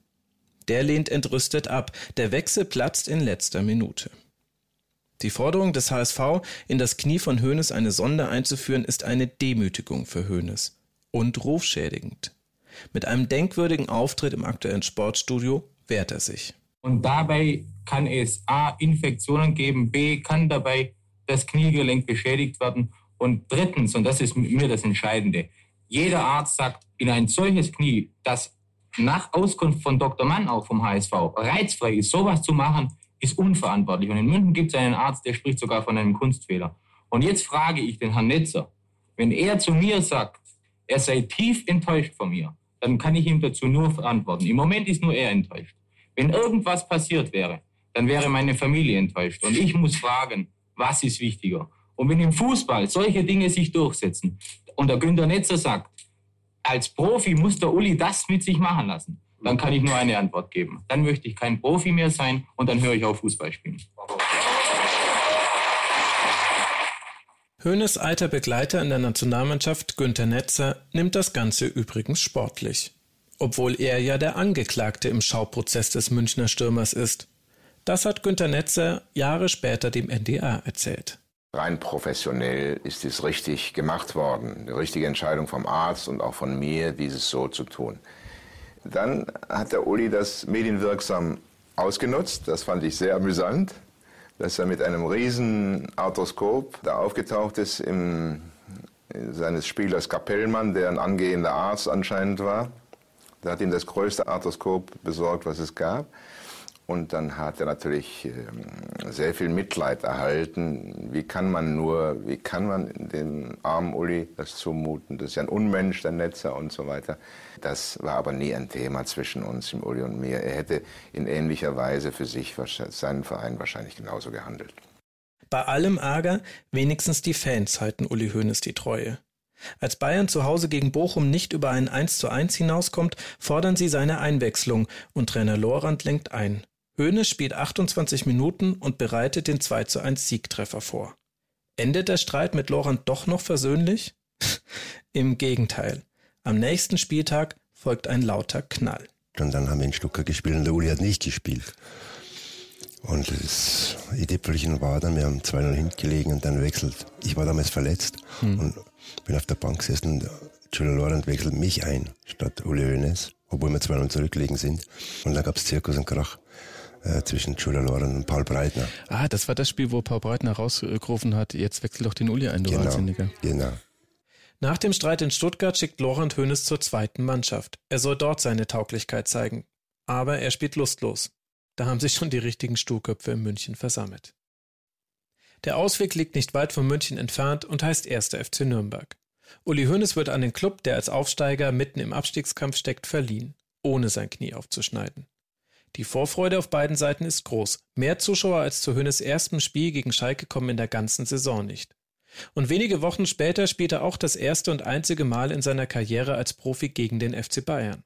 Der lehnt entrüstet ab. Der Wechsel platzt in letzter Minute. Die Forderung des HSV, in das Knie von Hoeneß eine Sonde einzuführen, ist eine Demütigung für Hoeneß und rufschädigend. Mit einem denkwürdigen Auftritt im aktuellen Sportstudio wehrt er sich. Und dabei kann es A. Infektionen geben, B. kann dabei das Kniegelenk beschädigt werden. Und drittens, und das ist mir das Entscheidende, jeder Arzt sagt, in ein solches Knie, das nach Auskunft von Dr. Mann auch vom HSV reizfrei ist, sowas zu machen, ist unverantwortlich. Und in München gibt es einen Arzt, der spricht sogar von einem Kunstfehler. Und jetzt frage ich den Herrn Netzer, wenn er zu mir sagt, er sei tief enttäuscht von mir, dann kann ich ihm dazu nur verantworten. Im Moment ist nur er enttäuscht. Wenn irgendwas passiert wäre, dann wäre meine Familie enttäuscht. Und ich muss fragen, was ist wichtiger? Und wenn im Fußball solche Dinge sich durchsetzen und der Günter Netzer sagt, als Profi muss der Uli das mit sich machen lassen, dann kann ich nur eine Antwort geben. Dann möchte ich kein Profi mehr sein und dann höre ich auf Fußball spielen. Hönes alter Begleiter in der Nationalmannschaft Günter Netzer nimmt das Ganze übrigens sportlich. obwohl er ja der Angeklagte im Schauprozess des Münchner Stürmers ist. Das hat Günter Netzer Jahre später dem NDR erzählt. Rein professionell ist es richtig gemacht worden. Die richtige Entscheidung vom Arzt und auch von mir, dieses so zu tun. Dann hat der Uli das medienwirksam ausgenutzt. Das fand ich sehr amüsant, dass er mit einem riesen Arthroskop da aufgetaucht ist im, seines Spielers Kapellmann, der ein angehender Arzt anscheinend war. Der hat ihm das größte Arthroskop besorgt, was es gab. Und dann hat er natürlich ähm, sehr viel Mitleid erhalten. Wie kann man nur, wie kann man dem armen Uli das zumuten? Das ist ja ein Unmensch, der Netzer und so weiter. Das war aber nie ein Thema zwischen uns, dem Uli und mir. Er hätte in ähnlicher Weise für sich, seinen Verein wahrscheinlich genauso gehandelt. Bei allem Ärger, wenigstens die Fans halten Uli Hoeneß die Treue. Als Bayern zu Hause gegen Bochum nicht über ein 1 zu 1 hinauskommt, fordern sie seine Einwechslung und Trainer Lorand lenkt ein. Hoeneß spielt 28 Minuten und bereitet den 2 zu 1 Siegtreffer vor. Endet der Streit mit Lorand doch noch versöhnlich? Im Gegenteil. Am nächsten Spieltag folgt ein lauter Knall. Und dann haben wir in Stuttgart gespielt und der Uli hat nicht gespielt. Und das i-Tüpfelchen war dann, wir haben 2-0 hingelegen und dann wechselt. Ich war damals verletzt hm. und bin auf der Bank gesessen und Julia Lorand wechselt mich ein, statt Uli Hoeneß, obwohl wir 2-0 zurückgelegen sind. Und dann gab es Zirkus und Krach äh, zwischen Julia Loren und Paul Breitner. Ah, das war das Spiel, wo Paul Breitner rausgerufen hat, jetzt wechselt doch den Uli ein, du genau, Wahnsinniger. Genau. Nach dem Streit in Stuttgart schickt Laurent Hönes zur zweiten Mannschaft. Er soll dort seine Tauglichkeit zeigen. Aber er spielt lustlos. Da haben sich schon die richtigen Stuhlköpfe in München versammelt. Der Ausweg liegt nicht weit von München entfernt und heißt 1. FC Nürnberg. Uli Hoeneß wird an den Club, der als Aufsteiger mitten im Abstiegskampf steckt, verliehen, ohne sein Knie aufzuschneiden. Die Vorfreude auf beiden Seiten ist groß. Mehr Zuschauer als zu Hönes erstem Spiel gegen Schalke kommen in der ganzen Saison nicht. Und wenige Wochen später spielt er auch das erste und einzige Mal in seiner Karriere als Profi gegen den FC Bayern.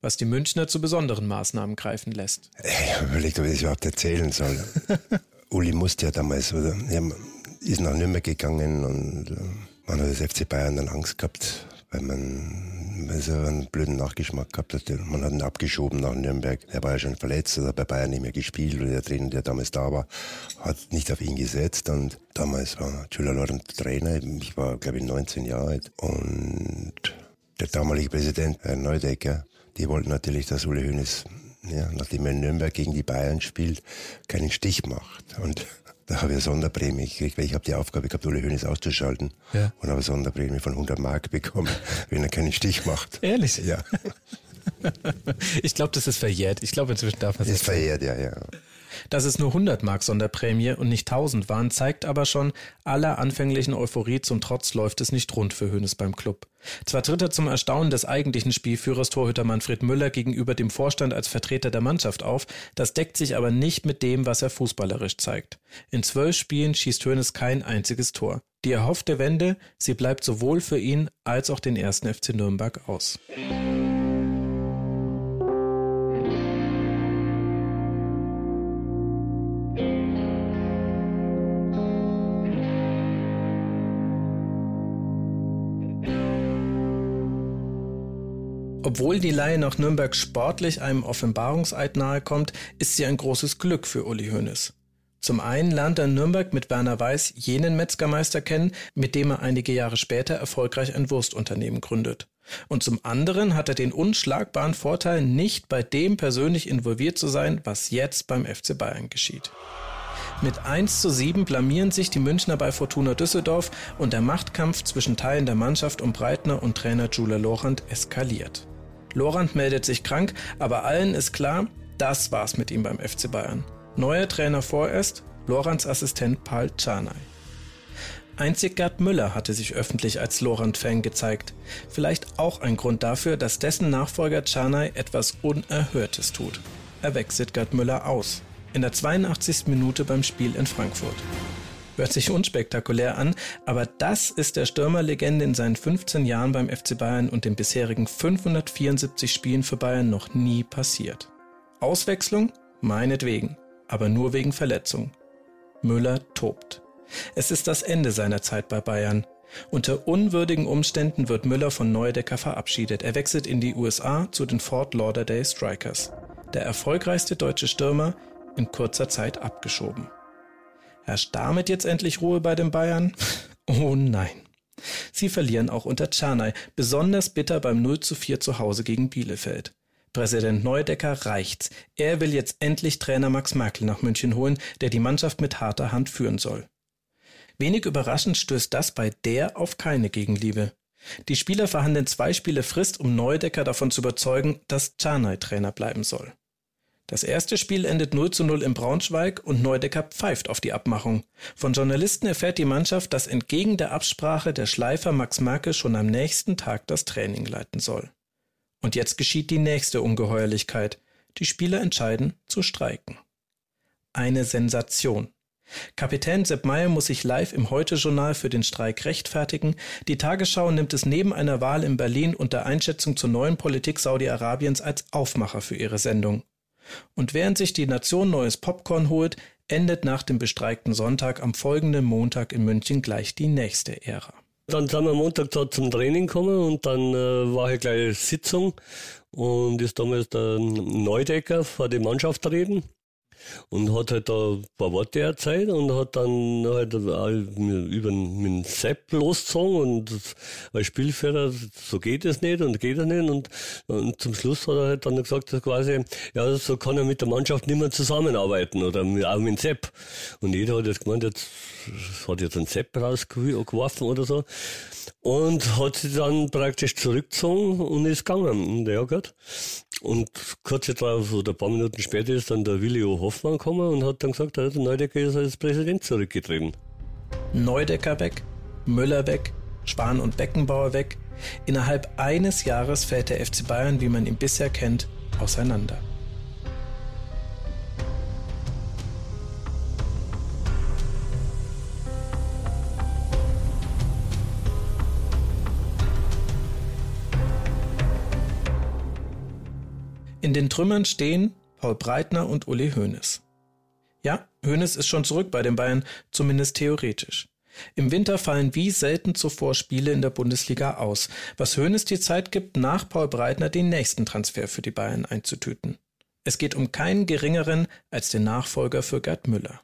Was die Münchner zu besonderen Maßnahmen greifen lässt. Ich habe überlegt, ob ich das überhaupt erzählen soll. Uli musste ja damals, oder? Er ist nach Nürnberg gegangen und äh, man hat das FC Bayern dann Angst gehabt, weil man so einen blöden Nachgeschmack gehabt hat. Man hat ihn abgeschoben nach Nürnberg. Er war ja schon verletzt, hat bei Bayern nicht mehr gespielt. Und der Trainer, der damals da war, hat nicht auf ihn gesetzt. Und damals war Julia Lorenz Trainer. Ich war, glaube ich, 19 Jahre alt. Und der damalige Präsident, Herr Neudecker, die wollten natürlich, dass Uli Hoeneß, ja, nachdem er in Nürnberg gegen die Bayern spielt, keinen Stich macht. Und da habe ich eine Sonderprämie gekriegt, weil ich habe die Aufgabe gehabt, Uli Hoeneß auszuschalten. Ja. Und habe eine Sonderprämie von 100 Mark bekommen, wenn er keinen Stich macht. Ehrlich? Ja. ich glaube, das ist verjährt. Ich glaube, inzwischen darf man es. Ist verjährt, ja, ja. Dass es nur 100 Mark Sonderprämie und nicht 1000 waren, zeigt aber schon, aller anfänglichen Euphorie zum Trotz läuft es nicht rund für Hönes beim Club. Zwar tritt er zum Erstaunen des eigentlichen Spielführers Torhüter Manfred Müller gegenüber dem Vorstand als Vertreter der Mannschaft auf, das deckt sich aber nicht mit dem, was er fußballerisch zeigt. In zwölf Spielen schießt Hönes kein einziges Tor. Die erhoffte Wende, sie bleibt sowohl für ihn als auch den ersten FC Nürnberg aus. Obwohl die Leihe nach Nürnberg sportlich einem Offenbarungseid nahekommt, ist sie ein großes Glück für Uli Hoeneß. Zum einen lernt er in Nürnberg mit Werner Weiß jenen Metzgermeister kennen, mit dem er einige Jahre später erfolgreich ein Wurstunternehmen gründet. Und zum anderen hat er den unschlagbaren Vorteil, nicht bei dem persönlich involviert zu sein, was jetzt beim FC Bayern geschieht. Mit 1 zu 7 blamieren sich die Münchner bei Fortuna Düsseldorf und der Machtkampf zwischen Teilen der Mannschaft um Breitner und Trainer Jule Lorand eskaliert. Lorand meldet sich krank, aber allen ist klar, das war's mit ihm beim FC Bayern. Neuer Trainer vorerst, Lorands Assistent Paul Czarnay. Einzig Gerd Müller hatte sich öffentlich als Lorand-Fan gezeigt. Vielleicht auch ein Grund dafür, dass dessen Nachfolger Czarnay etwas Unerhörtes tut. Er wechselt Gerd Müller aus. In der 82. Minute beim Spiel in Frankfurt. Hört sich unspektakulär an, aber das ist der Stürmerlegende in seinen 15 Jahren beim FC Bayern und den bisherigen 574 Spielen für Bayern noch nie passiert. Auswechslung? Meinetwegen, aber nur wegen Verletzung. Müller tobt. Es ist das Ende seiner Zeit bei Bayern. Unter unwürdigen Umständen wird Müller von Neudecker verabschiedet. Er wechselt in die USA zu den Fort Lauderdale Strikers. Der erfolgreichste deutsche Stürmer in kurzer Zeit abgeschoben. Herrscht damit jetzt endlich Ruhe bei den Bayern? Oh nein. Sie verlieren auch unter Czarnay, besonders bitter beim 0 zu 4 zu Hause gegen Bielefeld. Präsident Neudecker reicht's. Er will jetzt endlich Trainer Max Merkel nach München holen, der die Mannschaft mit harter Hand führen soll. Wenig überraschend stößt das bei der auf keine Gegenliebe. Die Spieler verhandeln zwei Spiele Frist, um Neudecker davon zu überzeugen, dass Czarnay Trainer bleiben soll. Das erste Spiel endet 0 zu 0 in Braunschweig und Neudecker pfeift auf die Abmachung. Von Journalisten erfährt die Mannschaft, dass entgegen der Absprache der Schleifer Max Merkel schon am nächsten Tag das Training leiten soll. Und jetzt geschieht die nächste Ungeheuerlichkeit. Die Spieler entscheiden zu streiken. Eine Sensation. Kapitän Sepp Meyer muss sich live im Heute-Journal für den Streik rechtfertigen. Die Tagesschau nimmt es neben einer Wahl in Berlin und der Einschätzung zur neuen Politik Saudi-Arabiens als Aufmacher für ihre Sendung. Und während sich die Nation neues Popcorn holt, endet nach dem bestreikten Sonntag am folgenden Montag in München gleich die nächste Ära. Dann sind wir Montag da zum Training gekommen und dann äh, war hier gleich Sitzung und ist damals der Neudecker vor die Mannschaft reden und hat halt da ein paar Worte erzählt und hat dann halt über mit Sepp losgezogen und als Spielführer, so geht es nicht und geht es nicht und, und zum Schluss hat er halt dann gesagt, quasi, ja, so kann er mit der Mannschaft nicht mehr zusammenarbeiten oder auch mit dem Sepp. Und jeder hat jetzt gemeint, jetzt hat jetzt ein Sepp rausgeworfen oder so und hat sich dann praktisch zurückgezogen und ist gegangen. Und ja, gut. Und kurz darauf oder ein paar Minuten später ist dann der Willi O. Hoffmann gekommen und hat dann gesagt, der Neudecker ist als Präsident zurückgetreten. Neudecker weg, Müller weg, Spahn und Beckenbauer weg. Innerhalb eines Jahres fällt der FC Bayern, wie man ihn bisher kennt, auseinander. In den Trümmern stehen Paul Breitner und Uli Hoeneß. Ja, Hoeneß ist schon zurück bei den Bayern, zumindest theoretisch. Im Winter fallen wie selten zuvor Spiele in der Bundesliga aus, was Hoeneß die Zeit gibt, nach Paul Breitner den nächsten Transfer für die Bayern einzutüten. Es geht um keinen geringeren als den Nachfolger für Gerd Müller.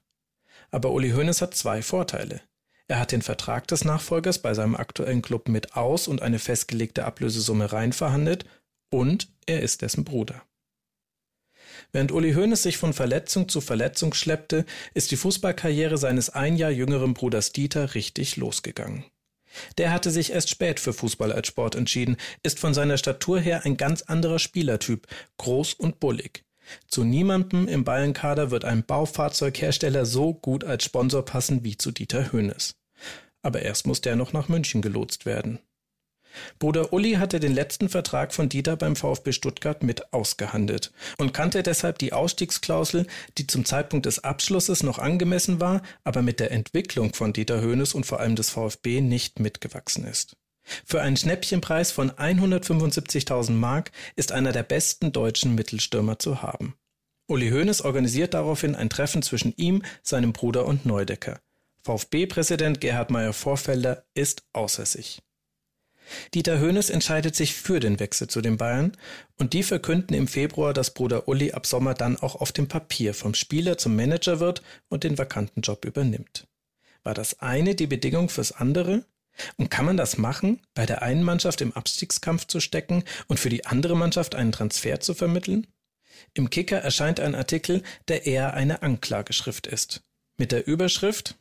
Aber Uli Hoeneß hat zwei Vorteile. Er hat den Vertrag des Nachfolgers bei seinem aktuellen Club mit aus und eine festgelegte Ablösesumme rein verhandelt und er ist dessen Bruder. Während Uli Hoeneß sich von Verletzung zu Verletzung schleppte, ist die Fußballkarriere seines ein Jahr jüngeren Bruders Dieter richtig losgegangen. Der hatte sich erst spät für Fußball als Sport entschieden, ist von seiner Statur her ein ganz anderer Spielertyp, groß und bullig. Zu niemandem im Bayernkader wird ein Baufahrzeughersteller so gut als Sponsor passen wie zu Dieter Hoeneß. Aber erst musste er noch nach München gelotst werden. Bruder Uli hatte den letzten Vertrag von Dieter beim VfB Stuttgart mit ausgehandelt und kannte deshalb die Ausstiegsklausel, die zum Zeitpunkt des Abschlusses noch angemessen war, aber mit der Entwicklung von Dieter Hoeneß und vor allem des VfB nicht mitgewachsen ist. Für einen Schnäppchenpreis von 175.000 Mark ist einer der besten deutschen Mittelstürmer zu haben. Uli Hoeneß organisiert daraufhin ein Treffen zwischen ihm, seinem Bruder und Neudecker. VfB-Präsident Gerhard Meyer-Vorfelder ist außer sich. Dieter Hoeneß entscheidet sich für den Wechsel zu den Bayern und die verkünden im Februar, dass Bruder Uli ab Sommer dann auch auf dem Papier vom Spieler zum Manager wird und den vakanten Job übernimmt. War das eine die Bedingung fürs andere? Und kann man das machen, bei der einen Mannschaft im Abstiegskampf zu stecken und für die andere Mannschaft einen Transfer zu vermitteln? Im Kicker erscheint ein Artikel, der eher eine Anklageschrift ist. Mit der Überschrift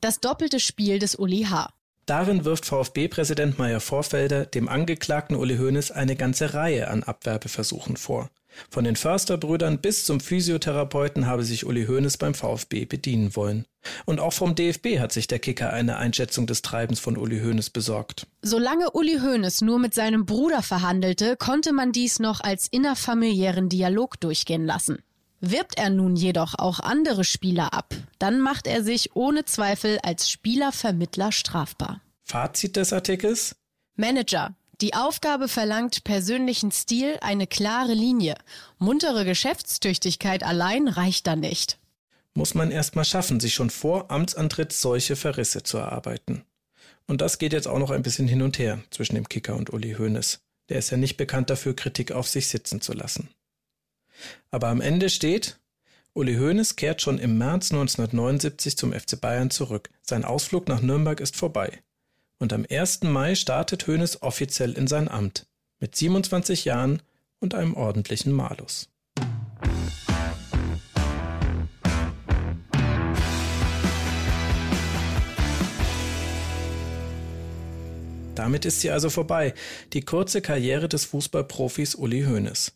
Das doppelte Spiel des Uli H. Darin wirft VfB-Präsident Meyer Vorfelder dem Angeklagten Uli Hoeneß eine ganze Reihe an Abwerbeversuchen vor. Von den Försterbrüdern bis zum Physiotherapeuten habe sich Uli Hoeneß beim VfB bedienen wollen. Und auch vom DFB hat sich der Kicker eine Einschätzung des Treibens von Uli Hoeneß besorgt. Solange Uli Hoeneß nur mit seinem Bruder verhandelte, konnte man dies noch als innerfamiliären Dialog durchgehen lassen. Wirbt er nun jedoch auch andere Spieler ab, dann macht er sich ohne Zweifel als Spielervermittler strafbar. Fazit des Artikels? Manager. Die Aufgabe verlangt persönlichen Stil, eine klare Linie. Muntere Geschäftstüchtigkeit allein reicht da nicht. Muss man erst mal schaffen, sich schon vor Amtsantritt solche Verrisse zu erarbeiten. Und das geht jetzt auch noch ein bisschen hin und her zwischen dem Kicker und Uli Hoeneß. Der ist ja nicht bekannt dafür, Kritik auf sich sitzen zu lassen. Aber am Ende steht, Uli Hoeneß kehrt schon im März 1979 zum FC Bayern zurück. Sein Ausflug nach Nürnberg ist vorbei. Und am 1. Mai startet Hoeneß offiziell in sein Amt. Mit 27 Jahren und einem ordentlichen Malus. Damit ist sie also vorbei, die kurze Karriere des Fußballprofis Uli Hoeneß.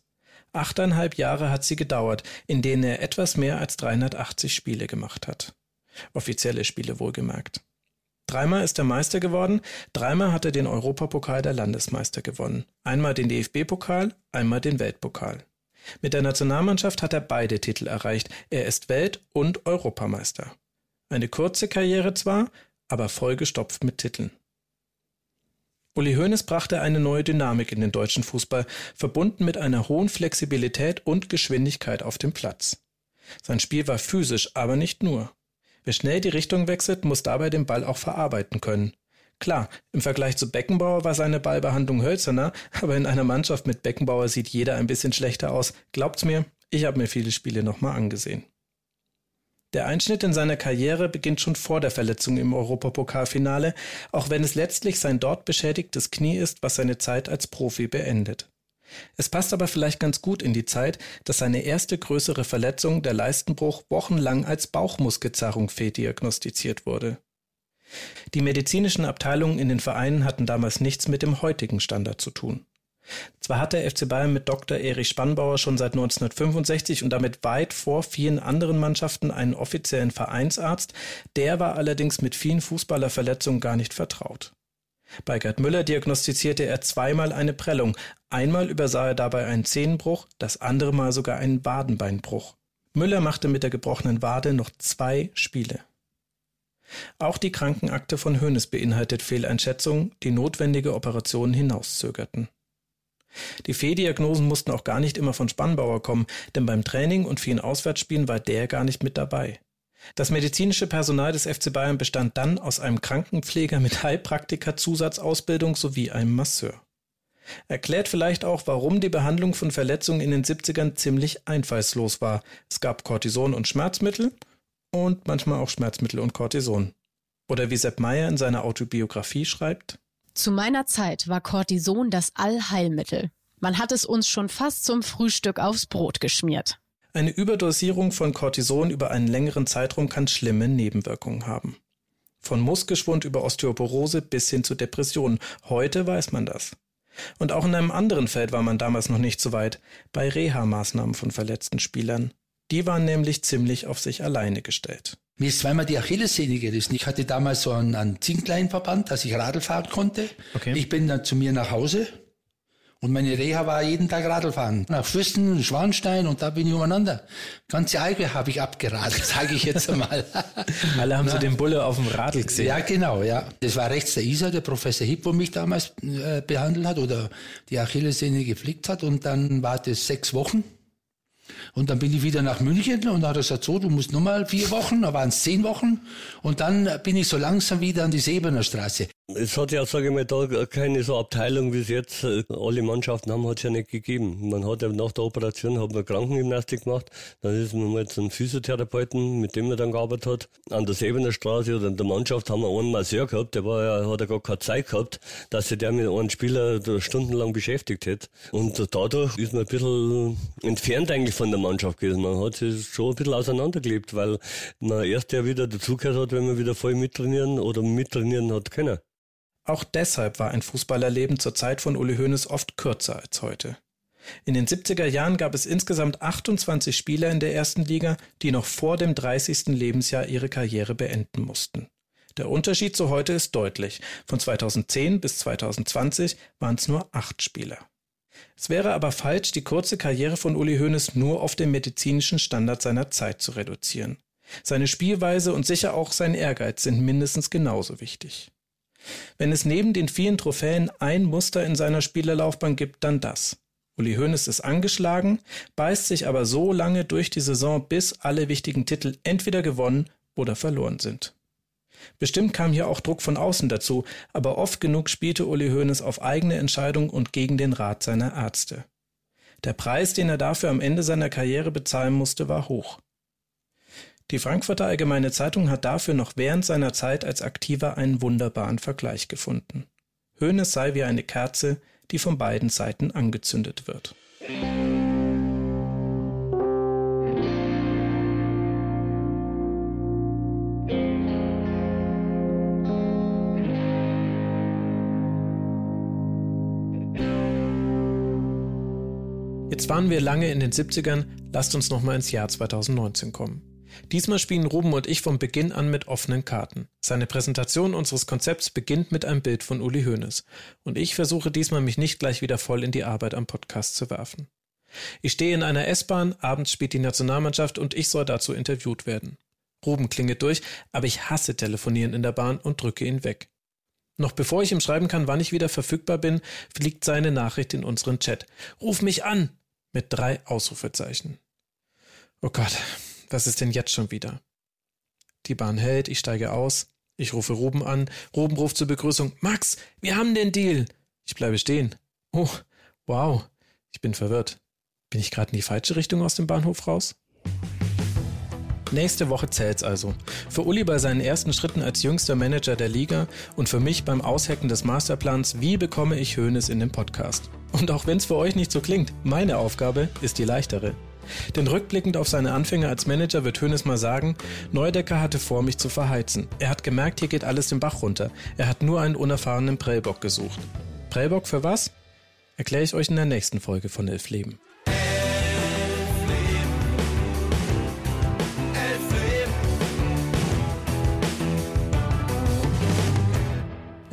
Achteinhalb Jahre hat sie gedauert, in denen er etwas mehr als 380 Spiele gemacht hat. Offizielle Spiele wohlgemerkt. Dreimal ist er Meister geworden, dreimal hat er den Europapokal der Landesmeister gewonnen. Einmal den DFB-Pokal, einmal den Weltpokal. Mit der Nationalmannschaft hat er beide Titel erreicht. Er ist Welt- und Europameister. Eine kurze Karriere zwar, aber vollgestopft mit Titeln. Uli Hoeneß brachte eine neue Dynamik in den deutschen Fußball, verbunden mit einer hohen Flexibilität und Geschwindigkeit auf dem Platz. Sein Spiel war physisch, aber nicht nur. Wer schnell die Richtung wechselt, muss dabei den Ball auch verarbeiten können. Klar, im Vergleich zu Beckenbauer war seine Ballbehandlung hölzerner, aber in einer Mannschaft mit Beckenbauer sieht jeder ein bisschen schlechter aus. Glaubt's mir, ich habe mir viele Spiele nochmal angesehen. Der Einschnitt in seiner Karriere beginnt schon vor der Verletzung im Europapokalfinale, auch wenn es letztlich sein dort beschädigtes Knie ist, was seine Zeit als Profi beendet. Es passt aber vielleicht ganz gut in die Zeit, dass seine erste größere Verletzung, der Leistenbruch, wochenlang als Bauchmuskelzerrung fehldiagnostiziert wurde. Die medizinischen Abteilungen in den Vereinen hatten damals nichts mit dem heutigen Standard zu tun. Zwar hat der FC Bayern mit Dr. Erich Spannbauer schon seit 1965 und damit weit vor vielen anderen Mannschaften einen offiziellen Vereinsarzt, der war allerdings mit vielen Fußballerverletzungen gar nicht vertraut. Bei Gerd Müller diagnostizierte er zweimal eine Prellung, einmal übersah er dabei einen Zehenbruch, das andere Mal sogar einen Wadenbeinbruch. Müller machte mit der gebrochenen Wade noch zwei Spiele. Auch die Krankenakte von Hoeneß beinhaltet Fehleinschätzungen, die notwendige Operationen hinauszögerten. Die Fehldiagnosen mussten auch gar nicht immer von Spannbauer kommen, denn beim Training und vielen Auswärtsspielen war der gar nicht mit dabei. Das medizinische Personal des FC Bayern bestand dann aus einem Krankenpfleger mit Heilpraktiker Zusatzausbildung sowie einem Masseur. Erklärt vielleicht auch, warum die Behandlung von Verletzungen in den 70ern ziemlich einfallslos war. Es gab Cortison und Schmerzmittel und manchmal auch Schmerzmittel und Cortison. Oder wie Sepp Meyer in seiner Autobiografie schreibt, zu meiner Zeit war Cortison das Allheilmittel. Man hat es uns schon fast zum Frühstück aufs Brot geschmiert. Eine Überdosierung von Cortison über einen längeren Zeitraum kann schlimme Nebenwirkungen haben. Von Muskelschwund über Osteoporose bis hin zu Depressionen. Heute weiß man das. Und auch in einem anderen Feld war man damals noch nicht so weit, bei Reha-Maßnahmen von verletzten Spielern. Die waren nämlich ziemlich auf sich alleine gestellt. Mir ist zweimal die Achillessehne gerissen. Ich hatte damals so einen, einen Zinkleienverband, dass ich Radl fahren konnte. Okay. Ich bin dann zu mir nach Hause und meine Reha war jeden Tag Radlfahren. Nach Füssen, Schwanstein und da bin ich umeinander. Ganze Alpe habe ich abgeradelt, sage ich jetzt einmal. Alle haben Na, so den Bulle auf dem Radl gesehen. Ja, genau, ja. Das war rechts der Isa, der Professor Hipp, wo mich damals äh, behandelt hat oder die Achillessehne geflickt hat. Und dann war das sechs Wochen. Und dann bin ich wieder nach München und dann hat er gesagt, so, du musst nochmal vier Wochen, da waren es zehn Wochen. Und dann bin ich so langsam wieder an die Sebener Straße. Es hat ja, sage ich mal, da keine so Abteilung, wie es jetzt äh, alle Mannschaften haben, hat es ja nicht gegeben. Man hat ja nach der Operation hat man Krankengymnastik gemacht, dann ist man mal zum Physiotherapeuten, mit dem man dann gearbeitet hat. An der Sebener Straße oder in der Mannschaft haben wir einen Masseur gehabt, der war ja, hat ja gar keine Zeit gehabt, dass sich der mit einem Spieler stundenlang beschäftigt hat. Und dadurch ist man ein bisschen entfernt eigentlich von der Mannschaft gewesen. Man hat sich schon ein bisschen auseinandergelebt, weil man erst ja wieder dazugehört hat, wenn man wieder voll mittrainieren oder mittrainieren hat können. Auch deshalb war ein Fußballerleben zur Zeit von Uli Hoeneß oft kürzer als heute. In den 70er Jahren gab es insgesamt 28 Spieler in der ersten Liga, die noch vor dem 30. Lebensjahr ihre Karriere beenden mussten. Der Unterschied zu heute ist deutlich. Von 2010 bis 2020 waren es nur acht Spieler. Es wäre aber falsch, die kurze Karriere von Uli Hoeneß nur auf den medizinischen Standard seiner Zeit zu reduzieren. Seine Spielweise und sicher auch sein Ehrgeiz sind mindestens genauso wichtig. Wenn es neben den vielen Trophäen ein Muster in seiner Spielerlaufbahn gibt, dann das. Uli Hoeneß ist angeschlagen, beißt sich aber so lange durch die Saison, bis alle wichtigen Titel entweder gewonnen oder verloren sind. Bestimmt kam hier auch Druck von außen dazu, aber oft genug spielte Uli Hoeneß auf eigene Entscheidung und gegen den Rat seiner Ärzte. Der Preis, den er dafür am Ende seiner Karriere bezahlen musste, war hoch. Die Frankfurter Allgemeine Zeitung hat dafür noch während seiner Zeit als Aktiver einen wunderbaren Vergleich gefunden. Hoeneß sei wie eine Kerze, die von beiden Seiten angezündet wird. Jetzt waren wir lange in den 70ern, lasst uns nochmal ins Jahr 2019 kommen. Diesmal spielen Ruben und ich von Beginn an mit offenen Karten. Seine Präsentation unseres Konzepts beginnt mit einem Bild von Uli Hoeneß. Und ich versuche diesmal mich nicht gleich wieder voll in die Arbeit am Podcast zu werfen. Ich stehe in einer S-Bahn, abends spielt die Nationalmannschaft und ich soll dazu interviewt werden. Ruben klingelt durch, aber ich hasse Telefonieren in der Bahn und drücke ihn weg. Noch bevor ich ihm schreiben kann, wann ich wieder verfügbar bin, fliegt seine Nachricht in unseren Chat. Ruf mich an! mit drei Ausrufezeichen. Oh Gott, was ist denn jetzt schon wieder? Die Bahn hält, ich steige aus, ich rufe Ruben an, Ruben ruft zur Begrüßung, Max, wir haben den Deal. Ich bleibe stehen. Oh, wow, ich bin verwirrt. Bin ich gerade in die falsche Richtung aus dem Bahnhof raus? Nächste Woche zählt's also. Für Uli bei seinen ersten Schritten als jüngster Manager der Liga und für mich beim Aushacken des Masterplans, wie bekomme ich Höhnes in den Podcast. Und auch wenn es für euch nicht so klingt, meine Aufgabe ist die leichtere. Denn rückblickend auf seine Anfänge als Manager wird Hönes mal sagen, Neudecker hatte vor, mich zu verheizen. Er hat gemerkt, hier geht alles den Bach runter. Er hat nur einen unerfahrenen Prellbock gesucht. Prellbock für was? Erkläre ich euch in der nächsten Folge von Elf Leben.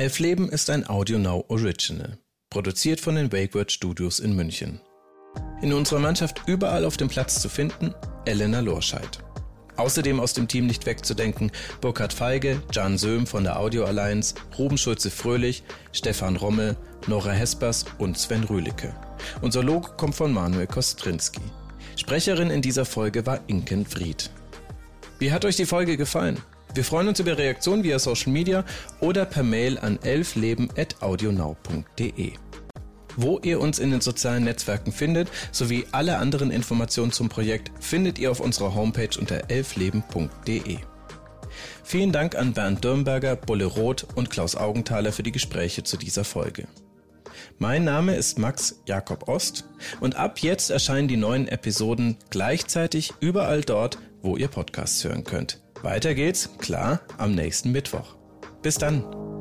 Elf Leben ist ein Audio Now Original, produziert von den WakeWord Studios in München. In unserer Mannschaft überall auf dem Platz zu finden, Elena Lorscheid. Außerdem aus dem Team nicht wegzudenken Burkhard Feige, Jan Söhm von der Audio Alliance, Ruben Schulze-Fröhlich, Stefan Rommel, Nora Hespers und Sven Rühlicke. Unser Logo kommt von Manuel Kostrinski. Sprecherin in dieser Folge war Inken Fried. Wie hat euch die Folge gefallen? Wir freuen uns über Reaktionen via Social Media oder per Mail an elfleben.audionow.de. Wo ihr uns in den sozialen Netzwerken findet, sowie alle anderen Informationen zum Projekt, findet ihr auf unserer Homepage unter elfleben.de. Vielen Dank an Bernd Dürnberger, Bulle Roth und Klaus Augenthaler für die Gespräche zu dieser Folge. Mein Name ist Max Jakob Ost und ab jetzt erscheinen die neuen Episoden gleichzeitig überall dort, wo ihr Podcasts hören könnt. Weiter geht's, klar, am nächsten Mittwoch. Bis dann.